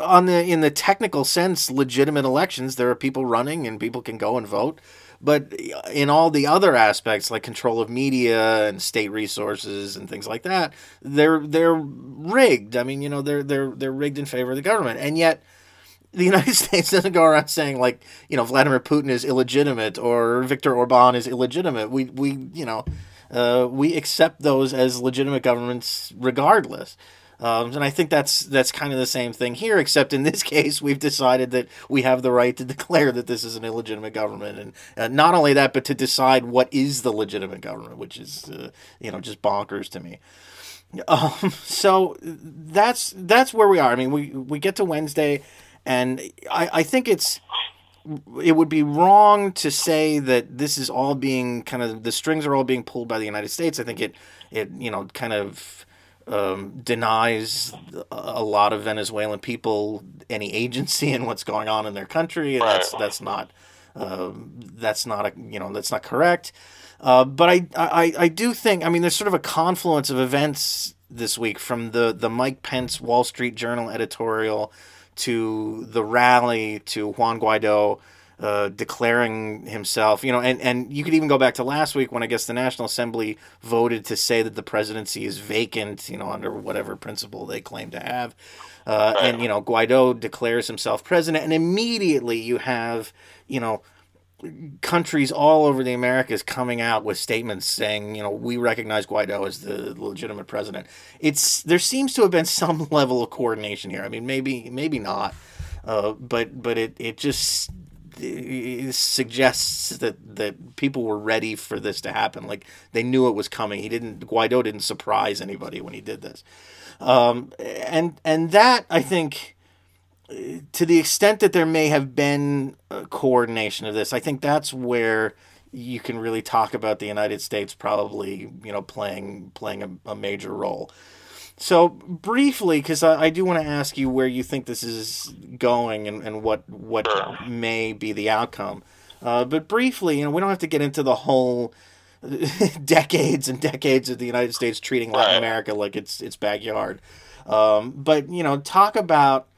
on the in the technical sense legitimate elections there are people running and people can go and vote but in all the other aspects, like control of media and state resources and things like that, they're they're rigged. I mean, you know, they're they're they're rigged in favor of the government, and yet the United States doesn't go around saying like, you know, Vladimir Putin is illegitimate or Viktor Orban is illegitimate. We we you know. uh, we accept those as legitimate governments regardless. Um, and I think that's that's kind of the same thing here, except in this case, we've decided that we have the right to declare that this is an illegitimate government, and uh, not only that, but to decide what is the legitimate government, which is uh, you know just bonkers to me. Um, so that's that's where we are. I mean, we we get to Wednesday, and I I think it's it would be wrong to say that this is all being kind of the strings are all being pulled by the United States. I think it it you know kind of um, denies a lot of Venezuelan people any agency in what's going on in their country, and that's that's not uh, that's not a you know that's not correct. Uh, but I, I I do think I mean there's sort of a confluence of events this week from the the Mike Pence Wall Street Journal editorial to the rally to Juan Guaido uh, declaring himself, you know, and, and you could even go back to last week when I guess the National Assembly voted to say that the presidency is vacant, you know, under whatever principle they claim to have. Uh, and, you know, Guaido declares himself president, and immediately you have, you know, countries all over the Americas coming out with statements saying, you know, we recognize Guaido as the legitimate president. It's there seems to have been some level of coordination here. I mean, maybe maybe not, uh, but but it it just suggests that that people were ready for this to happen. Like they knew it was coming. He didn't Guaido didn't surprise anybody when he did this, um, and and that I think to the extent that there may have been coordination of this, I think that's where you can really talk about the United States probably, you know, playing playing a, a major role. So briefly, because I, I, do want to ask you where you think this is going and, and what what may be the outcome. Uh, but briefly, you know, we don't have to get into the whole decades and decades of the United States treating Latin America like it's its backyard. Um, but you know, talk about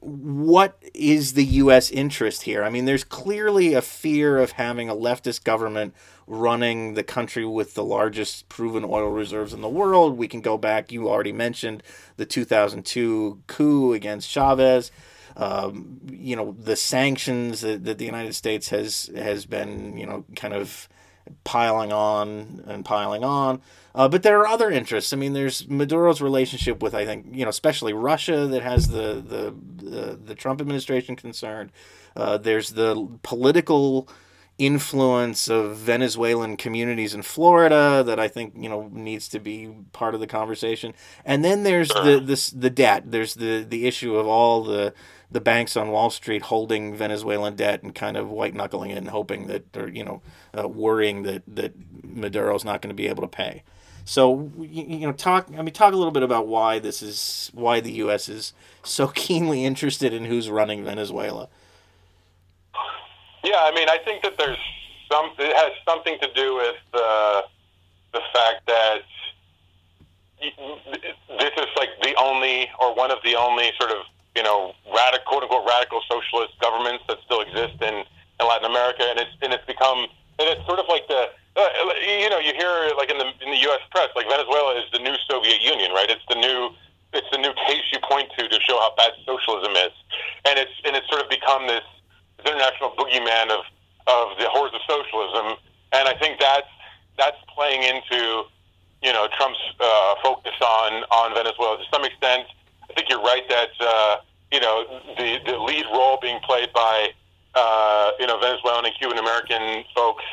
what is the U.S. interest here? I mean, there's clearly a fear of having a leftist government running the country with the largest proven oil reserves in the world. We can go back, you already mentioned the 2002 coup against Chavez. Um, you know, the sanctions that, that the United States has, has been, you know, kind of piling on and piling on. Uh, but there are other interests. I mean, there's Maduro's relationship with, I think, you know, especially Russia that has the the the, the Trump administration concerned. Uh, there's the political influence of Venezuelan communities in Florida that I think you know needs to be part of the conversation. And then there's the this the debt. There's the the issue of all the the banks on Wall Street holding Venezuelan debt and kind of white knuckling it and hoping that, or you know, uh, worrying that that Maduro's not going to be able to pay. So you, you know, talk. I mean, talk a little bit about why this is why the U.S. is so keenly interested in who's running Venezuela. Yeah, I mean, I think that there's some. It has something to do with uh, the fact that this is like the only or one of the only sort of you know, radical, quote unquote, radical socialist governments that still exist in, in Latin America, and it's and it's become and it's sort of like the uh, you know you hear like in the in the U.S. press like Venezuela is the new Soviet Union, right? It's the new it's the new case you point to to show how bad socialism is, and it's and it's sort of become this international boogeyman of of the horrors of socialism, and I think that's that's playing into you know Trump's uh, focus on on Venezuela to some extent. I think you're right that uh, you know, the, the lead role being played by, uh, you know, Venezuelan and Cuban American folks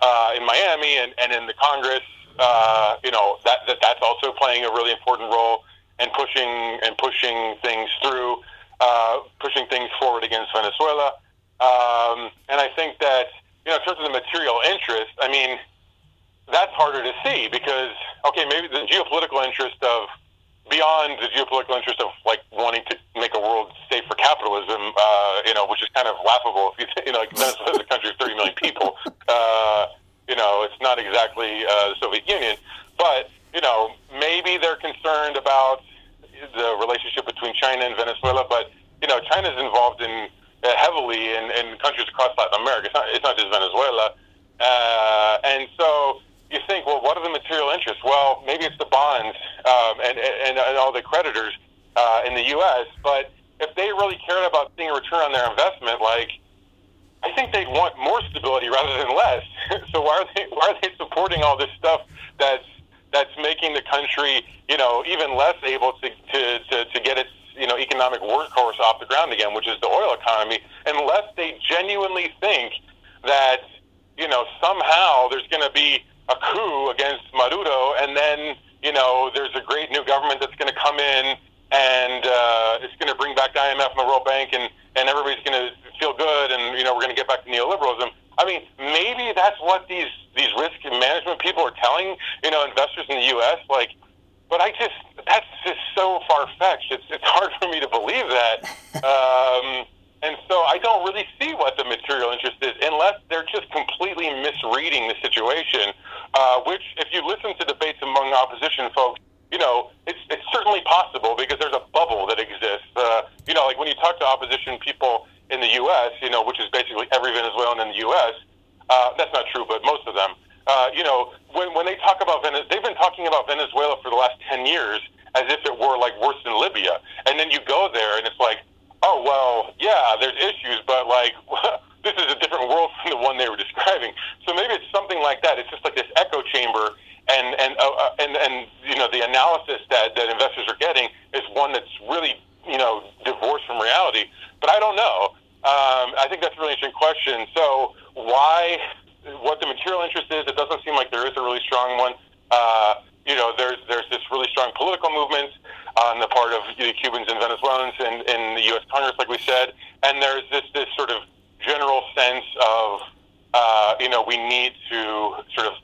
uh, in Miami and, and in the Congress, uh, you know, that, that that's also playing a really important role and pushing and pushing things through, uh, pushing things forward against Venezuela. Um, and I think that, you know, in terms of the material interest, I mean, that's harder to see because, okay, maybe the geopolitical interest of beyond the geopolitical interest of like wanting to make a world safe for capitalism, uh, you know, which is kind of laughable. If you, you know, like Venezuela is a country of 30 million people. Uh, you know, it's not exactly uh, the Soviet Union, but you know, maybe they're concerned about the relationship between China and Venezuela. But you know, China is involved in heavily in, in countries across Latin America. It's not, it's not just Venezuela, uh, and so you think, well, what are the material interests? Well, maybe it's the bonds um, and, and, and all the creditors uh, in the U.S. But if they really cared about seeing a return on their investment, like I think they'd want more stability rather than less. so why are they why are they supporting all this stuff that's that's making the country, you know, even less able to, to, to, to get its you know economic workhorse off the ground again, which is the oil economy, unless they genuinely think that you know somehow there's going to be a coup against Maduro, and then you know there's a great new government that's going to come in and uh, it's going to bring back the IMF and the World Bank, and and everybody's going to feel good, and you know we're going to get back to neoliberalism. I mean, maybe that's what these these risk management people are telling you know investors in the U.S. Like, but I just that's just so far fetched. It's it's hard for me to believe that. Um, and so I don't really see what the material interest is, unless they're just completely misreading the situation. Uh, which, if you listen to debates among opposition folks, you know, it's it's certainly possible because there's a bubble that exists. Uh, you know, like when you talk to opposition people in the U.S., you know, which is basically every Venezuelan in the U.S. Uh, that's not true, but most of them. Uh, you know, when when they talk about Venezuela, they've been talking about Venezuela for the last ten years as if it were like worse than Libya. And then you go there, and it's like, oh well, yeah, there's issues, but like. this is a different world from the one they were describing. So maybe it's something like that. It's just like this echo chamber and and uh, uh, and and you know the analysis that that investors are getting is one that's really you know divorced from reality. But I don't know. Um, I think that's a really interesting question. So why, what the material interest is? It doesn't seem like there is a really strong one. Uh, you know, there's there's this really strong political movement on the part of the Cubans and Venezuelans in, in the U.S. Congress, like we said, and there's this this sort of general sense of uh, you know we need to sort of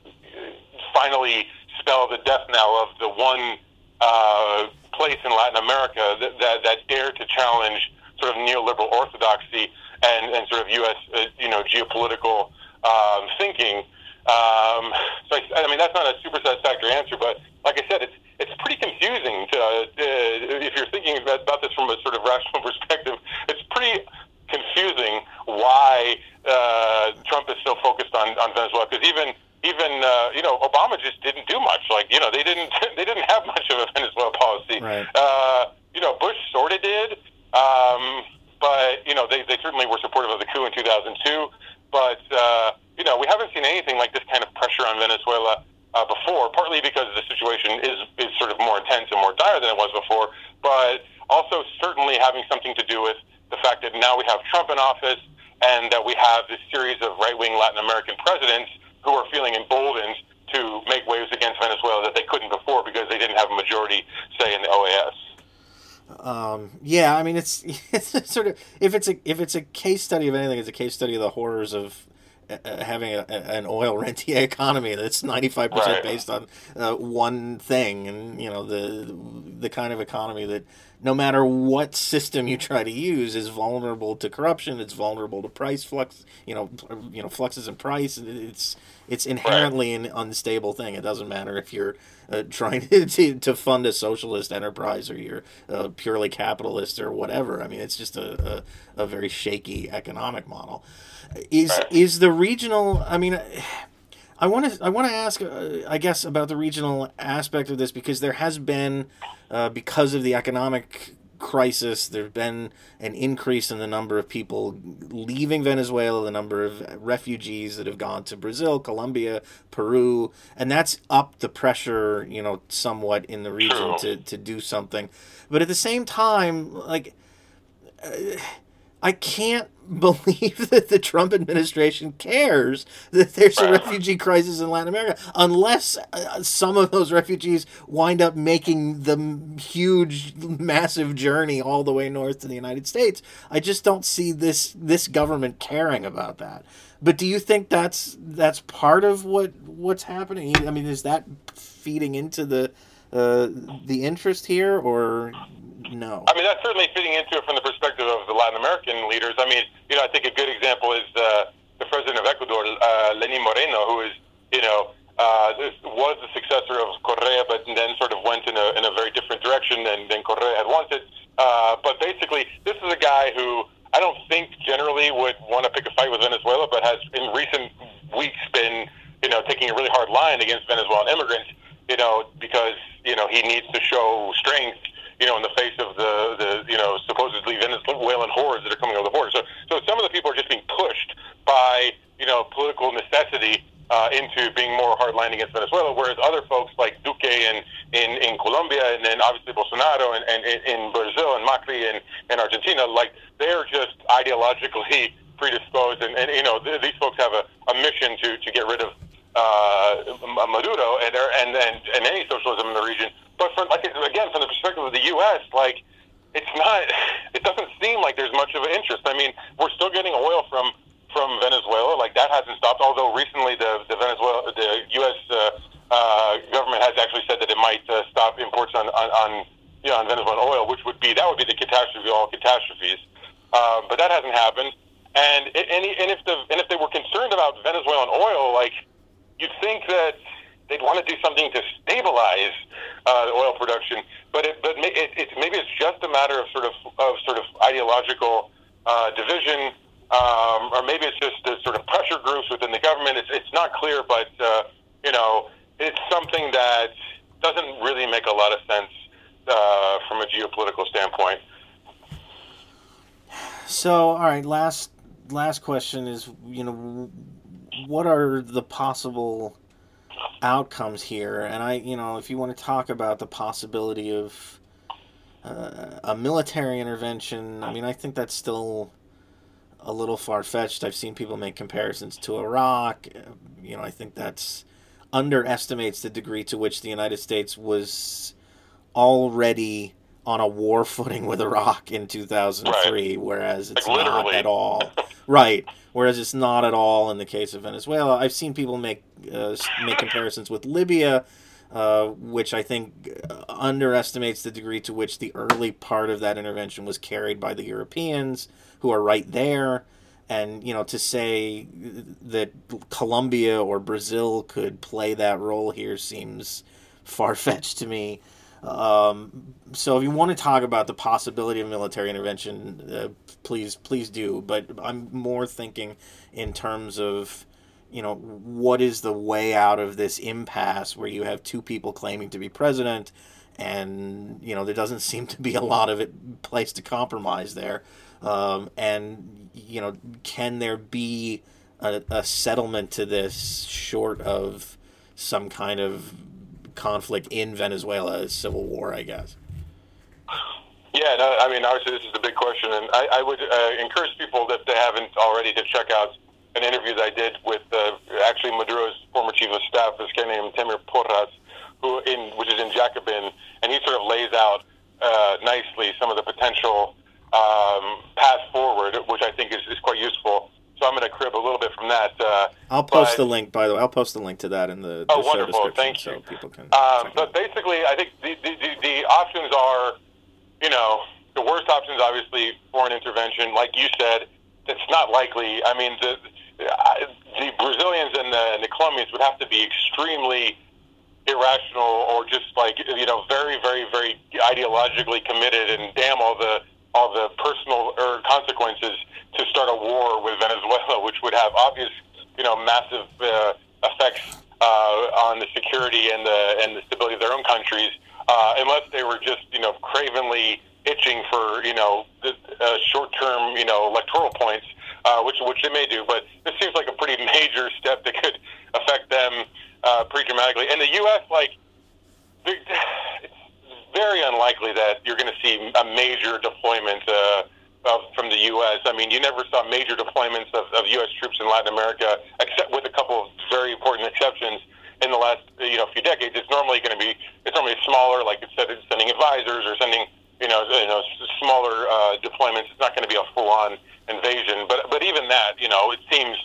finally spell the death knell of the one uh, place in Latin America that, that, that dared to challenge sort of neoliberal orthodoxy and, and sort of U.S. Uh, you know geopolitical um, thinking. Um, so I, I mean that's not a super satisfactory answer, but like I said, it's it's pretty confusing to uh, if you're thinking about, about this from a sort of rational perspective. It's pretty confusing why uh, Trump is so focused on, on Venezuela because even even uh, you know Obama just didn't do much. Like you know they didn't they didn't have much of a Venezuela policy. Right. Uh, you know Bush sort of did, um, but you know they they certainly were supportive of the coup in 2002. But uh, you know we haven't seen anything like this kind of pressure on Venezuela uh, before. Partly because the situation is is sort of more intense and more dire than it was before, but also certainly having something to do with the fact that now we have Trump in office and that we have this series of right wing Latin American presidents who are feeling emboldened to make waves against Venezuela that they couldn't before because they didn't have a majority say in the OAS. Um, yeah, I mean it's it's sort of if it's a if it's a case study of anything, it's a case study of the horrors of uh, having a, an oil rentier economy that's 95% right. based on uh, one thing and you know the the kind of economy that matter what system you try to use, is vulnerable to corruption. It's vulnerable to price flux. You know, you know fluxes in price. It's it's inherently an unstable thing. It doesn't matter if you're uh, trying to, to fund a socialist enterprise or you're uh, purely capitalist or whatever. I mean, it's just a, a, a very shaky economic model. Is is the regional? I mean. I want to I want to ask uh, I guess about the regional aspect of this because there has been uh, because of the economic crisis there's been an increase in the number of people leaving Venezuela the number of refugees that have gone to Brazil Colombia Peru and that's up the pressure you know somewhat in the region to to do something. But at the same time like uh, I can't believe that the Trump administration cares that there's a refugee crisis in Latin America unless uh, some of those refugees wind up making the huge massive journey all the way north to the United States. I just don't see this this government caring about that. But do you think that's that's part of what what's happening? I mean, is that feeding into the uh, the interest here, or no. I mean, that's certainly fitting into it from the perspective of the Latin American leaders. I mean, you know, I think a good example is uh, the president of Ecuador, uh, Lenin Moreno, who is, you know, uh, was the successor of Correa, but then sort of went in a, in a very different direction than, than Correa had wanted. Uh, but basically, this is a guy who I don't think generally would want to pick a fight with Venezuela, but has in recent weeks been, you know, taking a really hard line against Venezuelan immigrants, you know, because, you know, he needs to show strength you know, in the face of the, the you know, supposedly Venezuelan hordes that are coming over the border. So, so some of the people are just being pushed geopolitical necessity uh, into being more hardline against Venezuela, whereas other folks like Duque in, in, in Colombia and then obviously Bolsonaro and, and, in Brazil and Macri in, in Argentina, like they're just ideologically predisposed, and, and you know th- these folks have a, a mission to, to get rid of uh, Maduro and, and and and any socialism in the region. But from like again, from the perspective of the U.S., like it's not. It doesn't seem like there's much of an interest. I mean, we're still getting oil from from Venezuela. Like that hasn't stopped. Although recently the the Venezuela the U.S. Uh, uh, government has actually said that it might uh, stop imports on on, on you know on Venezuelan oil, which would be that would be the catastrophe of all catastrophes. Uh, but that hasn't happened. And and, and if the and if they were concerned about Venezuelan oil, like you'd think that they'd want to do something to stabilize uh, the oil production. But it, but it, it, maybe it's just a matter of sort of of sort of ideological uh, division, um, or maybe it's just the sort of pressure groups within the government. It's it's not clear, but uh, you know, it's something that doesn't really make a lot of sense uh, from a geopolitical standpoint. So, all right, last last question is, you know, what are the possible outcomes here? And I, you know, if you want to talk about the possibility of uh, a military intervention, I mean, I think that's still a little far fetched. I've seen people make comparisons to Iraq. You know, I think that's underestimates the degree to which the United States was already on a war footing with Iraq in 2003, right. whereas it's like not at all. right. Whereas it's not at all in the case of Venezuela. I've seen people make uh, make comparisons with Libya, uh, which I think underestimates the degree to which the early part of that intervention was carried by the Europeans, who are right there. And you know, to say that Colombia or Brazil could play that role here seems far fetched to me. Um, so if you want to talk about the possibility of military intervention, uh, please please do. But I'm more thinking in terms of you know what is the way out of this impasse where you have two people claiming to be president and you know there doesn't seem to be a lot of it place to compromise there um, and you know can there be a, a settlement to this short of some kind of conflict in Venezuela civil war, I guess. Yeah, no, I mean, obviously this is the big question, and I, I would uh, encourage people if they haven't already to check out an interview that I did with uh, actually Maduro's former chief of staff, this guy named Temir Porras, who in which is in Jacobin, and he sort of lays out uh, nicely some of the potential um, path forward, which I think is, is quite useful so I'm going to crib a little bit from that. Uh, I'll post but, the link, by the way. I'll post the link to that in the, the oh, wonderful. Thank you. so people can. Um, but basically, I think the, the, the, the options are, you know, the worst options obviously foreign intervention. Like you said, it's not likely. I mean, the the Brazilians and the, and the Colombians would have to be extremely irrational or just like you know very very very ideologically committed and damn all the all the personal or consequences to start a war with Venezuela, which would have obvious, you know, massive uh, effects uh, on the security and the and the stability of their own countries, uh, unless they were just, you know, cravenly itching for, you know, uh, short-term, you know, electoral points, uh, which which they may do. But this seems like a pretty major step that could affect them uh, pretty dramatically. And the U.S. like. It's very unlikely that you're going to see a major deployment uh, of, from the U.S. I mean, you never saw major deployments of, of U.S. troops in Latin America, except with a couple of very important exceptions in the last you know few decades. It's normally going to be it's normally smaller, like instead of sending advisors or sending you know you know smaller uh, deployments. It's not going to be a full-on invasion, but but even that, you know, it seems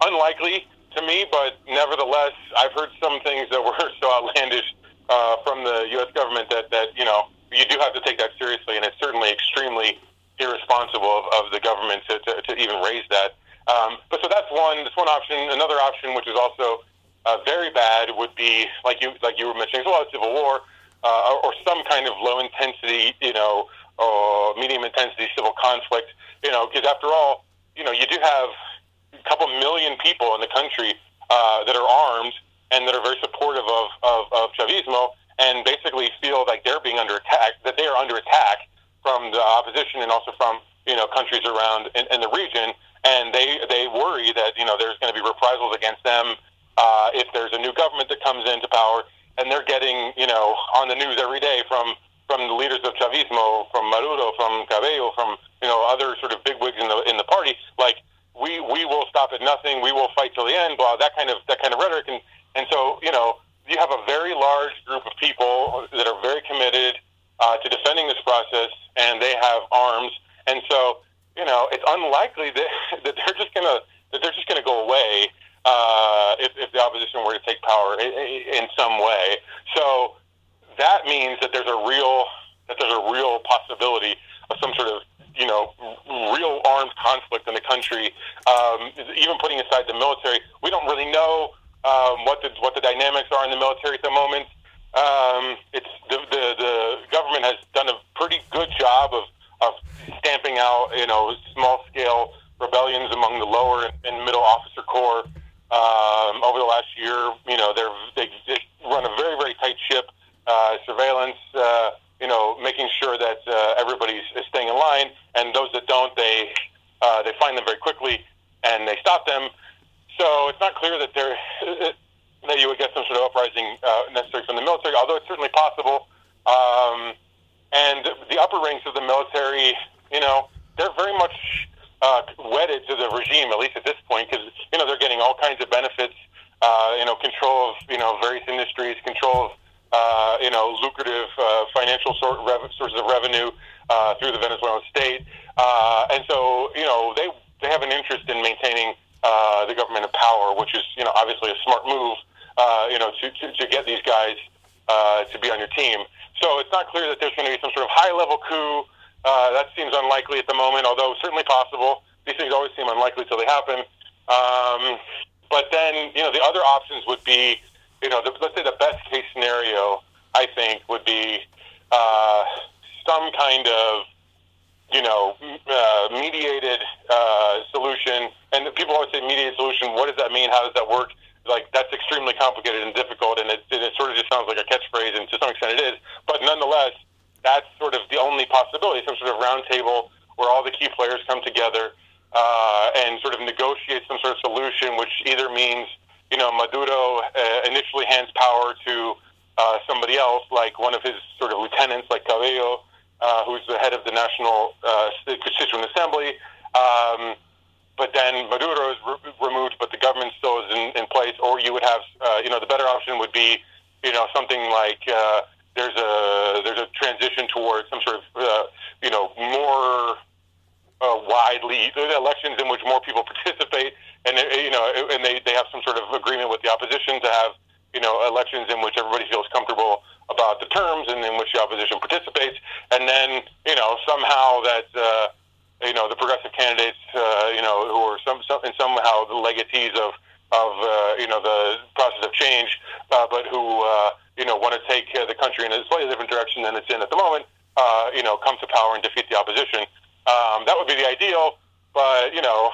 unlikely to me. But nevertheless, I've heard some things that were so outlandish uh, from the U.S. government that that you know you do have to take that seriously, and it's certainly extremely irresponsible of, of the government to, to, to even raise that. Um, but so that's one. That's one option. Another option, which is also uh, very bad, would be like you like you were mentioning, a civil war uh, or, or some kind of low intensity, you know, or medium intensity civil conflict. You know, because after all, you know, you do have a couple million people in the country uh, that are armed and that are very supportive of, of, of Chavismo and basically feel like they're being under attack, that they are under attack from the opposition and also from you know countries around in, in the region. and they they worry that you know there's going to be reprisals against them uh, if there's a new government that comes into power, and they're getting you know on the news every day from from the leaders of Chavismo, from Maduro, from Cabello, from you know other sort of bigwigs in the in the party, like we we will stop at nothing, we will fight till the end, blah that kind of that kind of rhetoric, and and so you know you have a very large group of people that are very committed uh, to defending this process, and they have arms, and so you know it's unlikely that that they're just gonna that they're just gonna go away uh, if, if the opposition were to take power in, in some way. So that means that there's a real that there's a real possibility of some sort of you know, real armed conflict in the country. Um, even putting aside the military, we don't really know um, what the what the dynamics are in the military at the moment. Um, it's the, the the government has done a pretty good job of of stamping out you know small scale rebellions among the lower and middle officer corps um, over the last year. You know, they're they, they run a very very tight ship, uh, surveillance. Uh, you know, making sure that uh, everybody's staying in line, and those that don't, they uh, they find them very quickly and they stop them. So it's not clear that there that you would get some sort of uprising uh, necessary from the military, although it's certainly possible. Um, and the upper ranks of the military, you know, they're very much uh, wedded to the regime, at least at this point, because you know they're getting all kinds of benefits. Uh, you know, control of you know various industries, control of uh, you know, lucrative uh, financial sort rev- sources of revenue uh, through the Venezuelan state, uh, and so you know they they have an interest in maintaining uh, the government in power, which is you know obviously a smart move, uh, you know, to, to, to get these guys uh, to be on your team. So it's not clear that there's going to be some sort of high level coup. Uh, that seems unlikely at the moment, although certainly possible. These things always seem unlikely until they happen. Um, but then, you know, the other options would be you know, the, let's say the best case scenario, I think, would be uh, some kind of, you know, uh, mediated uh, solution. And people always say mediated solution. What does that mean? How does that work? Like that's extremely complicated and difficult, and it, it sort of just sounds like a catchphrase, and to some extent it is. But nonetheless, that's sort of the only possibility. Some sort of roundtable where all the key players come together uh, and sort of negotiate some sort of solution, which either means you know, Maduro uh, initially hands power to uh, somebody else, like one of his sort of lieutenants, like Cabello, uh, who's the head of the National uh, Constituent Assembly. Um, but then Maduro is re- removed, but the government still is in, in place. Or you would have, uh, you know, the better option would be, you know, something like uh, there's a there's a transition towards some sort of, uh, you know, more uh, widely elections in which more people participate and you know, and they they have some sort of agreement with the opposition to have you know elections in which everybody feels comfortable about the terms and in which the opposition participates, and then you know somehow that. Uh, you know the progressive candidates, uh, you know, who are some, some and somehow the legatees of of uh, you know the process of change, uh, but who uh, you know want to take uh, the country in a slightly different direction than it's in at the moment. Uh, you know, come to power and defeat the opposition. Um, that would be the ideal, but you know,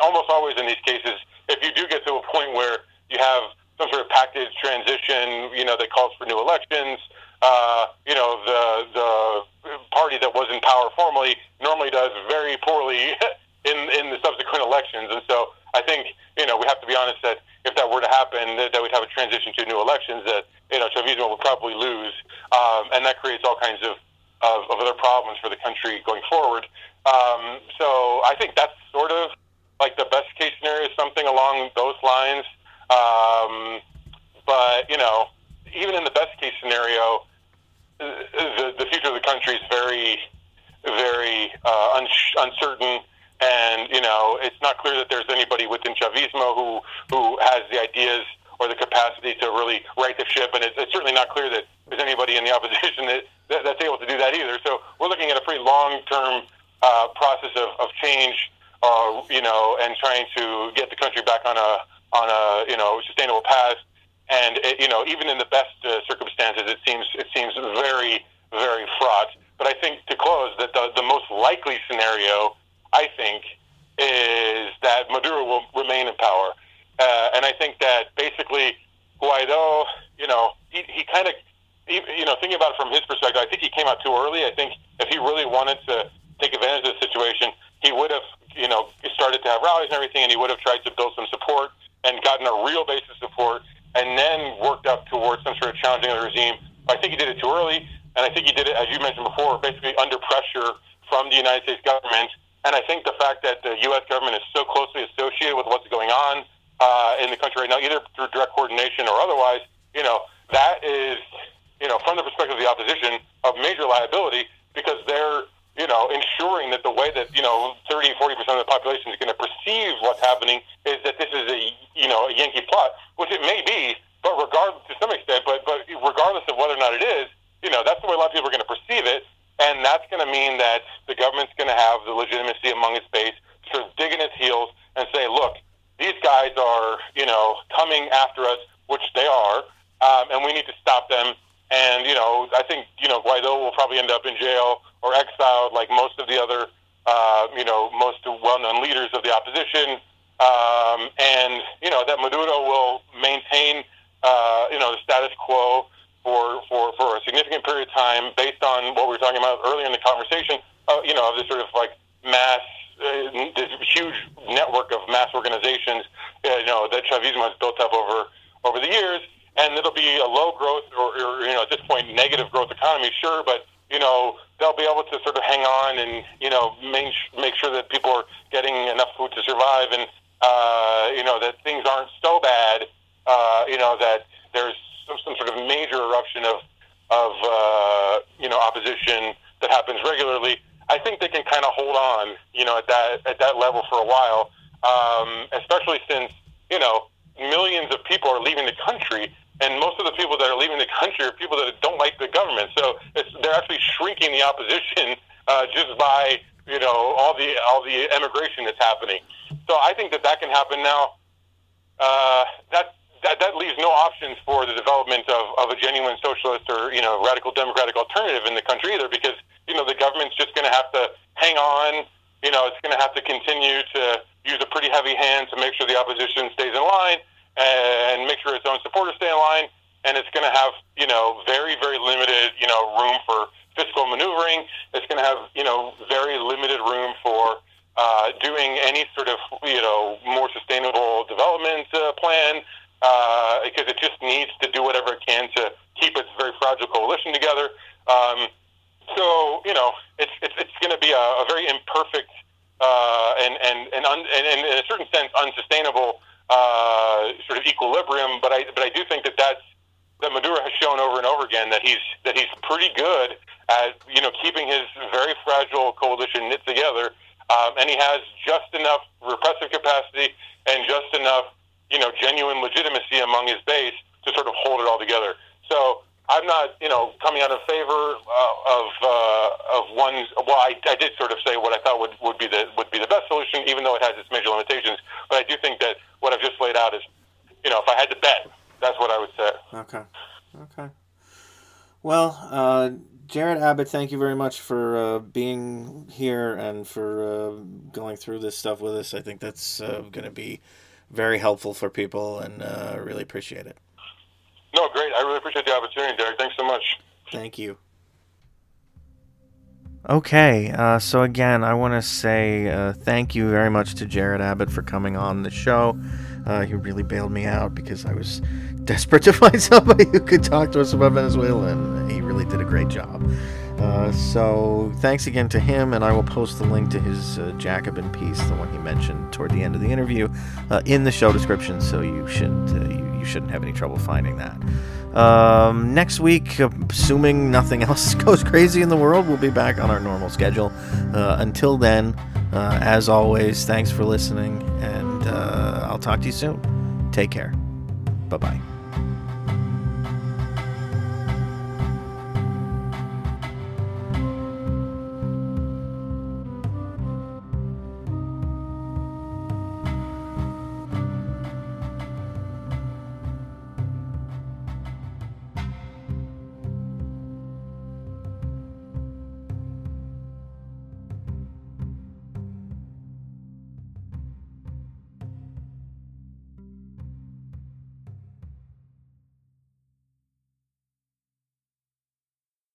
almost always in these cases, if you do get to a point where you have some sort of package transition, you know, that calls for new elections, uh, you know, the the party that was in power formerly normally does very poorly in in the subsequent elections, and so I think you know we have to be honest that if that were to happen, that, that we'd have a transition to new elections that you know Chavismo would probably lose, um, and that creates all kinds of, of of other problems for the country going forward. Um, so I think that's sort of like the best case scenario is something along those lines. Um, but you know, even in the best case scenario, the, the future of the country is very, very uh, un- uncertain. And you know, it's not clear that there's anybody within Chavismo who who has the ideas or the capacity to really right the ship. And it's, it's certainly not clear that there's anybody in the opposition that, that that's able to do that either. So we're looking at a pretty long-term uh, process of, of change uh, you know, and trying to get the country back on a on a you know sustainable path. And it, you know, even in the best uh, circumstances, it seems it seems very very fraught. But I think to close that the, the most likely scenario, I think, is that Maduro will remain in power. Uh, and I think that basically Guaido, you know, he, he kind of, you know, thinking about it from his perspective, I think he came out too early. I think if he really wanted to take advantage of the situation, he would have you know, started to have rallies and everything, and he would have tried to build some support and gotten a real base of support, and then worked up towards some sort of challenging of the regime. I think he did it too early, and I think he did it, as you mentioned before, basically under pressure from the United States government. And I think the fact that the U.S. government is so closely associated with what's going on uh, in the country right now, either through direct coordination or otherwise, you know, that is, you know, from the perspective of the opposition, of major liability because they're, you know, ensuring that the way that, you know, 30, 40% of the population is going to perceive what's happening is that this is a, you know, a Yankee plot, which it may be, but regardless, to some extent, but, but regardless of whether or not it is, you know, that's the way a lot of people are going to perceive it. And that's going to mean that the government's going to have the legitimacy among its base to sort of dig in its heels and say, look, these guys are, you know, coming after us, which they are, um, and we need to stop them. And, you know, I think, you know, Guaido will probably end up in jail or exiled like most of the other, uh, you know, most well-known leaders of the opposition. Um, and, you know, that Maduro will maintain, uh, you know, the status quo for, for, for a significant period of time based on what we were talking about earlier in the conversation, uh, you know, of this sort of like mass, uh, this huge network of mass organizations, uh, you know, that Chavismo has built up over, over the years. And it'll be a low growth or, or, you know, at this point, negative growth economy, sure, but, you know, they'll be able to sort of hang on and, you know, make, make sure that people are getting enough food to survive and, uh, you know, that things aren't so bad, uh, you know, that there's some, some sort of major eruption of of uh, you know opposition that happens regularly, I think they can kind of hold on, you know, at that at that level for a while, um, especially since you know millions of people are leaving the country, and most of the people that are leaving the country are people that don't like the government. So they're actually shrinking the opposition uh, just by you know all the all the emigration that's happening. So I think that that can happen now. Uh, that that, that leaves no options for the development of, of a genuine socialist or you know radical democratic alternative in the country either because you know the government's just going to have to hang on you know it's going to have to continue to use a pretty heavy hand to make sure the opposition stays in line and make sure its own supporters stay in line and it's going to have you know very very limited you know room for fiscal maneuvering it's going to have you know very limited room for uh, doing any sort of you know more sustainable development uh, plan uh, because it just needs to do whatever it can to keep its very fragile coalition together. Um, so you know, it's it's, it's going to be a, a very imperfect uh, and and and, un, and, and in a certain sense unsustainable uh, sort of equilibrium. But I but I do think that that's that Maduro has shown over and over again that he's that he's pretty good at you know keeping his very fragile coalition knit together, um, and he has just enough repressive capacity and just enough you know, genuine legitimacy among his base to sort of hold it all together. So I'm not, you know, coming out in favor uh, of uh, of one. Well, I, I did sort of say what I thought would, would be the would be the best solution, even though it has its major limitations. But I do think that what I've just laid out is, you know, if I had to bet, that's what I would say. Okay. Okay. Well, uh, Jared Abbott, thank you very much for uh, being here and for uh, going through this stuff with us. I think that's uh, going to be very helpful for people, and uh, really appreciate it. No, great. I really appreciate the opportunity, Derek. Thanks so much. Thank you. Okay, uh, so again, I want to say uh, thank you very much to Jared Abbott for coming on the show. Uh, he really bailed me out because I was desperate to find somebody who could talk to us about Venezuela, and he really did a great job. Uh, so thanks again to him, and I will post the link to his uh, Jacobin piece, the one he mentioned toward the end of the interview, uh, in the show description, so you shouldn't uh, you, you, shouldn't have any trouble finding that. Um, next week, assuming nothing else goes crazy in the world, we'll be back on our normal schedule. Uh, until then, as always, thanks for listening, and I'll talk to you soon. Take care. Bye bye.